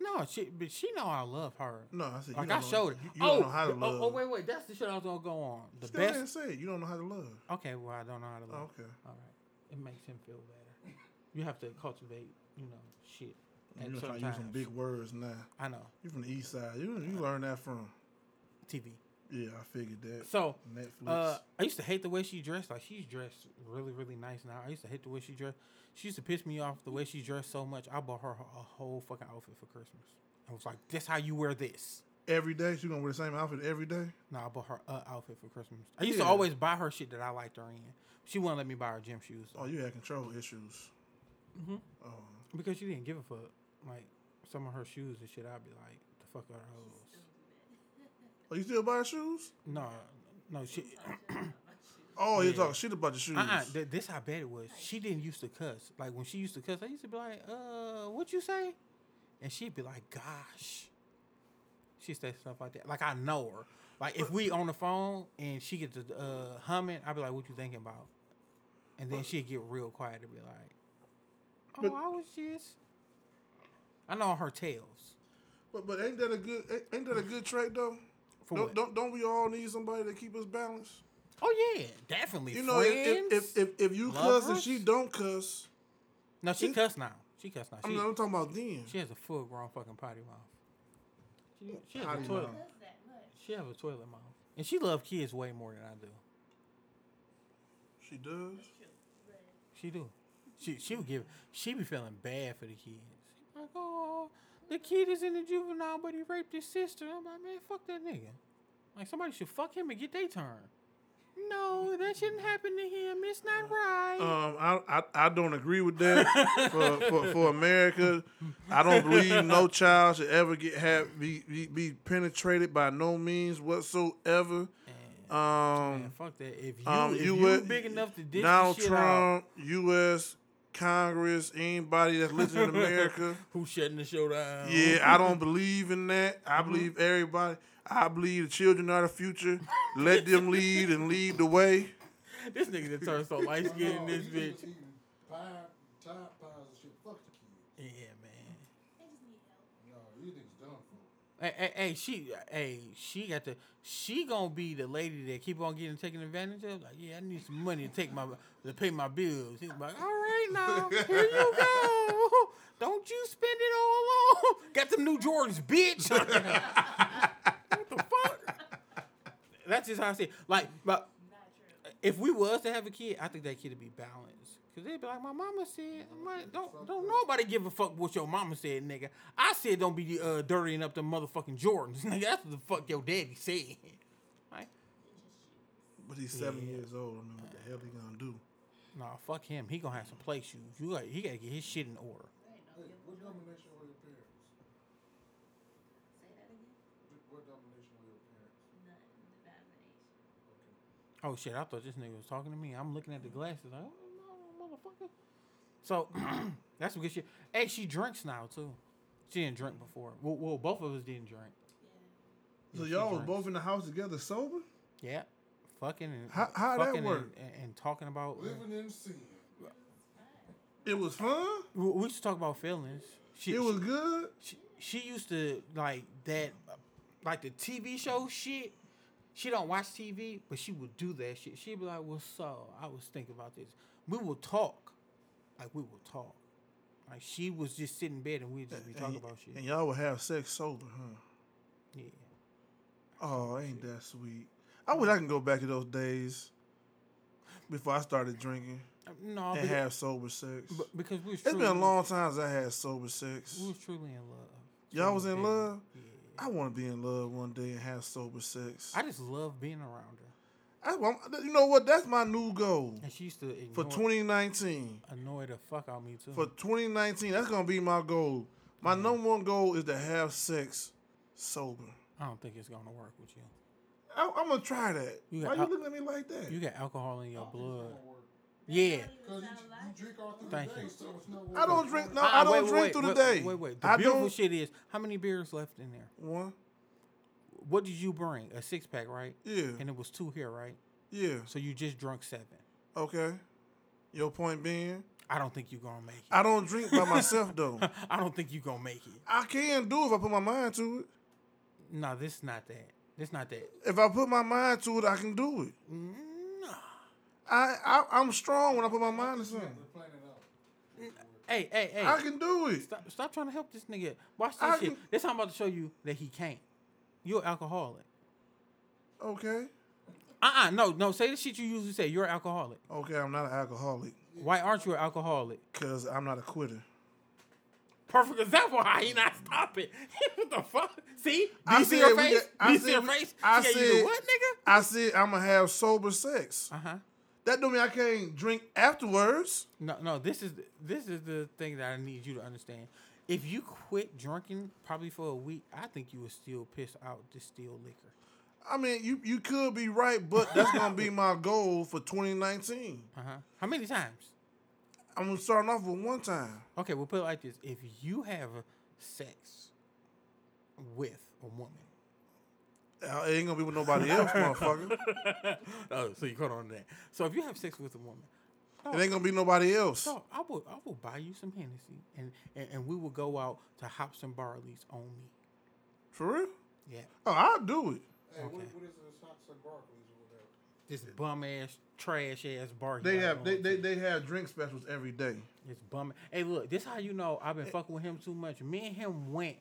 No, she, but she know I love her. No, I said Like I showed it. You, you oh, don't know how to oh, oh love. oh, wait, wait. That's the shit I was gonna go on. The Just go ahead and best. say it. You don't know how to love. Okay, well I don't know how to love. Okay. All right, it makes him feel better. You have to cultivate, you know, shit. You know to use some big words now. I know. You from the east side. You you learned that from. TV. Yeah, I figured that. So, Netflix. uh, I used to hate the way she dressed. Like she's dressed really, really nice now. I used to hate the way she dressed. She used to piss me off the way she dressed so much. I bought her a whole fucking outfit for Christmas. I was like, "This how you wear this." every day she gonna wear the same outfit every day. No, I bought her a outfit for Christmas. I used Yeah. to always buy her shit that I liked her in. She wouldn't let me buy her gym shoes Oh, you had control issues. hmm Oh, because she didn't give a fuck. Like some of her shoes and shit, I'd be like, "The fuck are those?" Oh, you still buying shoes? No, no, she. Oh, you Yeah. talking shit about the shoes? Uh-uh, th- this how bad it was. She didn't used to cuss. Like when she used to cuss, I used to be like, "Uh, what you say?" And she'd be like, "Gosh." She say stuff like that. Like I know her. Like if we on the phone and she gets to uh, humming, I'd be like, "What you thinking about?" And then she'd get real quiet and be like, "Oh, But- I was just." I know her tales. But but ain't that a good ain't that a good trait though? For don't, what? don't don't we all need somebody to keep us balanced? Oh yeah, definitely. You know, Friends. if, if if if you cuss and she don't cuss, no, she it- cuss now. She cuss now. I'm, She, not, I'm talking about then. She has a full grown fucking potty mouth. She, she has Potty a toilet. mouth. Does that much? She has a toilet mouth, and she loves kids way more than I do. She does. She do. She she would give. She be feeling bad for the kids. Like oh, the kid is in the juvenile, but he raped his sister. I'm like man, fuck that nigga. Like somebody should fuck him and get their turn. No, that shouldn't happen to him. It's not right. Um, I, I I don't agree with that for, for for America. I don't believe no child should ever get have be be, be penetrated by no means whatsoever. And, Um, man, fuck that. If you um, if you you big enough to dish Donald shit out, Trump, U.S. Congress, anybody that's listening to America. who shutting the show down? Yeah, I don't believe in that. I mm-hmm. believe everybody. I believe the children are the future. Let them lead and lead the way. This nigga that turned so light skinned in this bitch. Pie, Tide Pies and shit. Fuck the kids. Yeah, man. they just need help. No, these niggas done for. Hey, hey, she, hey, she got the, she gonna be the lady that keep on getting taken advantage of. Like, yeah, I need some money to take my, to pay my bills. He's like, all right, now here you go. Don't you spend it all on. Got them new Jordans, bitch. what the fuck? That's just how I see it. Like, but if we was to have a kid, I think that kid would be balanced. Cause they'd be like, my mama said, I'm don't don't nobody give a fuck what your mama said, nigga. I said don't be uh, dirtying up the motherfucking Jordans, nigga. That's what the fuck your daddy said. Right? But he's seven Yeah. years old. I mean, what the hell he gonna do? Nah, fuck him. He gonna have some play shoes. You got, he gotta get his shit in order. There ain't no Hey, what domination were your parents? Say that again. What, what domination were your parents? None. Denomination. Okay. Oh shit, I thought this nigga was talking to me. I'm looking at the glasses like, oh, no, motherfucker. So that's some good shit. Hey, she drinks now too. She didn't drink before. Well, well both of us didn't drink. Yeah. So she y'all was both in the house together sober? Yeah. Fucking and How- how that work? And, and, and talking about uh, Living in sin. It was fun. We we used to talk about feelings. She, It was good. she, she used to like that, like the TV show shit. She don't watch TV, but she would do that shit. She'd be like, "What's up? I was thinking about this." We will talk, like we will talk. Like she was just sitting in bed and we'd just be talking and, about shit. and y'all would have sex sober, huh? Yeah. Oh, ain't that sweet? I wish I can go back to those days before I started drinking Uh, No, and have sober sex. but because we It's been a long time since I had sober sex. We was truly in love. Y'all was in love? Yeah. I want to be in love one day and have sober sex. I just love being around her. I, want- you know what? That's my new goal And she used to for 2019. annoy the fuck out of me too. For 2019, that's gonna be my goal. My Mm-hmm. number one goal is to have sex sober. I don't think it's gonna work with you. I, I'm gonna try that. You Why got you looking at me like that? You got alcohol in your blood. Yeah. You, you drink all through Thank day, you. so it's I don't drink. No, Uh-uh, I don't wait, wait, drink wait, through the wait, day. Wait, wait. The I beautiful don't. shit is how many beers left in there? One. What did you bring? A six pack, right? Yeah. And it was two here, right? Yeah. So you just drunk seven. Okay. Your point being, I don't think you're gonna make it. I don't drink by myself though. I don't think you're gonna make it. I can do if I put my mind to it. No, this is not that. This not that. If I put my mind to it, I can do it. No. I, I I'm strong when I put my mind to something. Plan it out. Hey, hey, hey. I can do it. Stop, stop trying to help this nigga. Watch this I shit. can- This I'm about to show you that he can't. You're alcoholic. Okay. Uh-uh, no, no. Say the shit you usually say. You're an alcoholic. Okay, I'm not an alcoholic Why aren't you an alcoholic? because I'm not a quitter. Perfect example how he not stopping. what the fuck? See? Do I you see her face? got- I Do you see her face? I She got you said- what, nigga? I said I'm gonna have sober sex. Uh-huh. That don't mean I can't drink afterwards. No, no, this is this is the thing that I need you to understand. If you quit drinking probably for a week, I think you would still piss out distilled liquor. I mean, you you could be right, but that's gonna be my goal for 2019. Uh-huh. How many times? I'm gonna start off with one time. Okay, we'll put it like this. If you have sex with a woman. Uh, It ain't gonna be with nobody else, motherfucker. oh, so you caught on to that. So if you have sex with a woman, It ain't gonna be nobody else. so I will I will buy you some Hennessy and, and, and we will go out to Hops and Barley's on me. For real? Yeah. Oh, I'll do it. Hey, what, Okay. what is this Hot Sun Barclays or whatever? This bum ass, trash ass bar. They have they, they they have drink specials every day. It's bumming. Hey, look, this how you know I've been fucking with him too much. Me and him went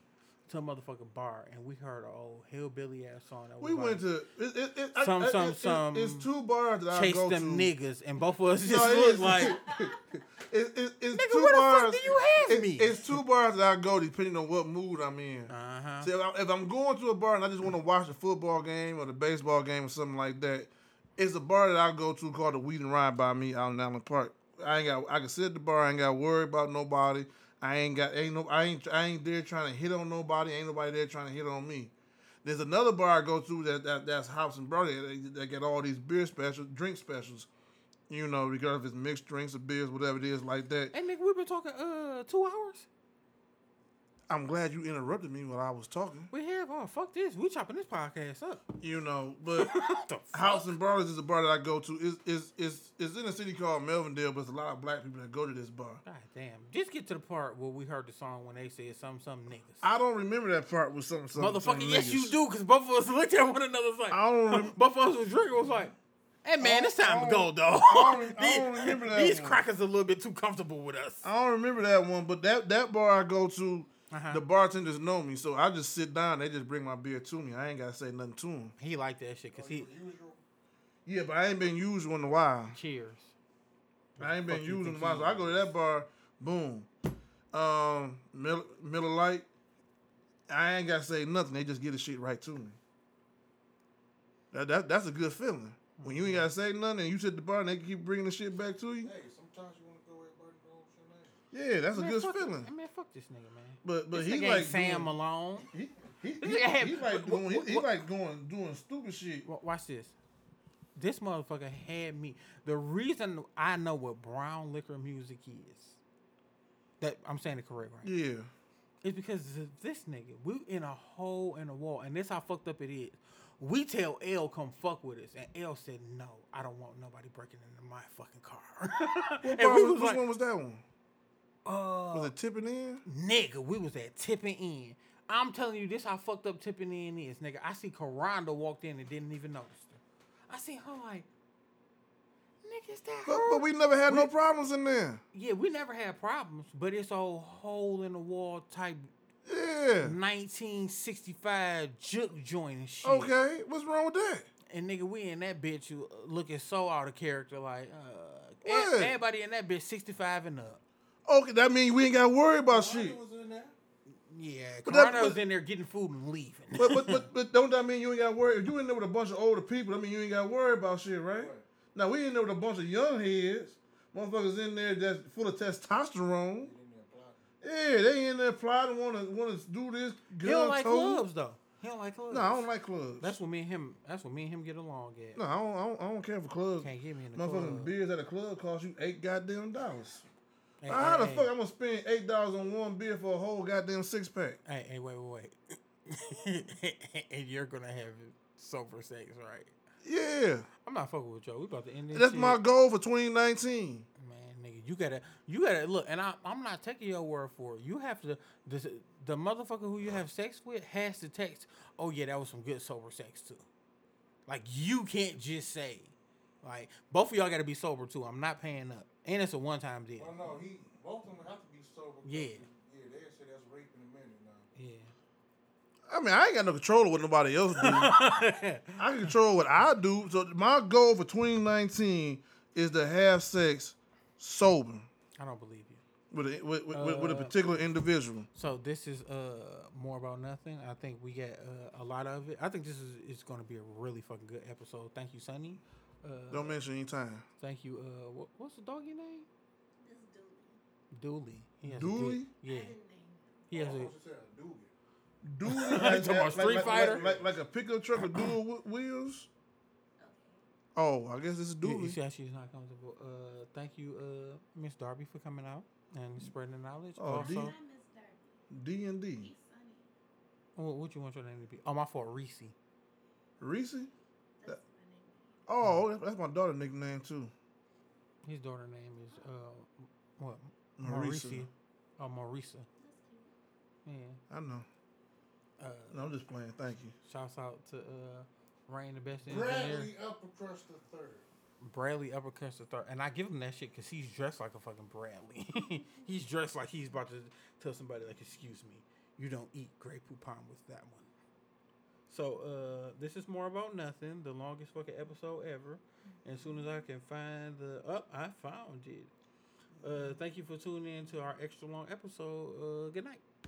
to a motherfucking bar and we heard an old hillbilly ass song. That was We like, went to it, it, it, Some- I- some- it- it- some It's two bars that I chase go them to. niggas, and both of us just No, it look like. it, it, it's Nigga, two where the fuck bars. do you have it- me? It's two bars that I go depending on what mood I'm in. Uh huh. See, if, I, if I'm going to a bar and I just want to watch a football game or the baseball game or something like that, it's a bar that I go to called the Weed and Ride by me out in Allen Park. I ain't got. I can sit at the bar. I ain't got to worry about nobody. I ain't got. Ain't no. I ain't. I ain't there trying to hit on nobody. Ain't nobody there trying to hit on me. There's another bar I go to that, that that's House and Brother that, get all these beer specials, drink specials. You know, regardless if it's mixed drinks or beers, whatever it is like that. Hey, nigga, we've been talking uh two hours. I'm glad you interrupted me while I was talking. We have. Oh, fuck this. We chopping this podcast up. You know, but What the fuck? House and Brothers is a bar that I go to. Is is is is in a city called Melvindale, but it's a lot of black people that go to this bar. God damn. Just get to the part where we heard the song when they said some some niggas. I don't remember that part with some some Motherfucker, some yes niggas. you do, because both of us looked at one another like I don't rem- both of us was drinking was like, hey man, it's time to go, dog. I don't- I don't remember that These one. crackers a little bit too comfortable with us. I don't remember that one, but that that bar I go to, Uh-huh. the bartenders know me, so I just sit down. They just bring my beer to me. I ain't gotta say nothing to them. He liked that shit because he Yeah, but I ain't been usual in a while. cheers. I ain't been Fuck you using think them. he So I go to that bar, boom. Um, Miller, Miller Lite. I ain't gotta say nothing. They just get the shit right to me. That, that that's a good feeling. When you ain't gotta say nothing and you sit at the bar and they keep bringing the shit back to you. Hey, sometimes you want to go everybody goes your name. Yeah, that's a good fuck, feeling. Man, fuck this nigga, man. But but this he like Sam doing, Malone. he, he, he, he like doing he, he like going doing stupid shit. Watch this. This motherfucker had me. The reason I know what brown liquor music is, that I'm saying it correct, right? Yeah. It's because this nigga. We in a hole in the wall, and this how fucked up it is. We tell L come fuck with us, and L said no. I don't want nobody breaking into my fucking car. What and we was- like, one was that one? Was it tipping in? Nigga, we was at tipping in. I'm telling you, this how fucked up tipping in is, nigga. I see Karanda walked in and didn't even notice her. I see her like, nigga, is that But, her? but we never had no problems in there. yeah, we never had problems, but it's a hole in the wall type Yeah. 1965 juke joint and shit. Okay. What's wrong with that? And nigga, we in that bitch uh, looking so out of character, like uh, What? everybody in that bitch 65 and up. Okay, that means we ain't got to worry about shit. was in there. Yeah, But that- Karanda was but- in there getting food and leaving. But, but but but don't that mean you ain't got to worry? If you in there with a bunch of older people, I mean you ain't got to worry about shit, right? Right. Now we in there with a bunch of young heads, motherfuckers in there that's full of testosterone. He didn't even apply. Yeah, they in there plotting, want to want to do this. he don't gun like toting. clubs though. He don't like clubs. No, I don't like clubs. That's what me and him. That's what me and him get along at. no, I don't, I don't. I don't care for clubs. Can't get me in the Motherfucking club. beers at a club cost you eight goddamn dollars. Hey, How hey, the hey, fuck I'm gonna spend eight dollars on one beer for a whole goddamn six pack? Hey, hey, wait, wait, wait. and you're gonna have sober sex, right? Yeah, I'm not fucking with y'all. We about to end this. that's shit. my goal for 2019. Man, nigga, you gotta, you gotta look, and I, I'm not taking your word for it. You have to, the, the motherfucker who you have sex with has to text. Oh yeah, that was some good sober sex too. Like you can't just say, like both of y'all gotta be sober too. I'm not paying up, and it's a one time deal. Well, no, he both of them have to be sober. 'cause Yeah. Yeah, they say that's rape in a minute now. Yeah. I mean, I ain't got no control of what nobody else do. I can control what I do. So my goal for 2019 is to have sex sober I don't believe you. with a, with, with, with a Uh, particular individual. So this is uh more about nothing. I think we get uh, a lot of it. I think this is it's going to be a really fucking good episode. Thank you, Sonny. Uh, Don't mention any time. thank you. Uh, what, what's the doggy name? This dude. Dooley. He has a Dooley? good- yeah. I He has oh, a. what you said, Doogie. Dually, talking about Street like, Fighter? like, like, like a pickup truck with dual wh- wheels. Oh, I guess this is You, you Dooley. see how she's not comfortable. Uh, thank you, uh, Miss Darby, for coming out and spreading the knowledge. Oh, D- also, I miss Darby. D and D. What, what you want your name to be? Oh, my fault, Reese. Reese. That's my nickname. Oh, that's my daughter nickname too. His daughter name is uh, what? Marisa. Marisa. Oh, Marisa. Yeah. I know. Uh, No, I'm just playing. Thank you. Shouts out to uh, Rain, the best engineer. Bradley Uppercrust the third. Bradley uppercuts the third, and I give him that shit because he's dressed like a fucking Bradley. he's dressed like he's about to tell somebody like, "Excuse me, you don't eat Grey Poupon with that one." So uh, this is more about nothing. The longest fucking episode ever. And as soon as I can find the up, I found it. Uh, thank you for tuning in to our extra long episode. Uh, good night.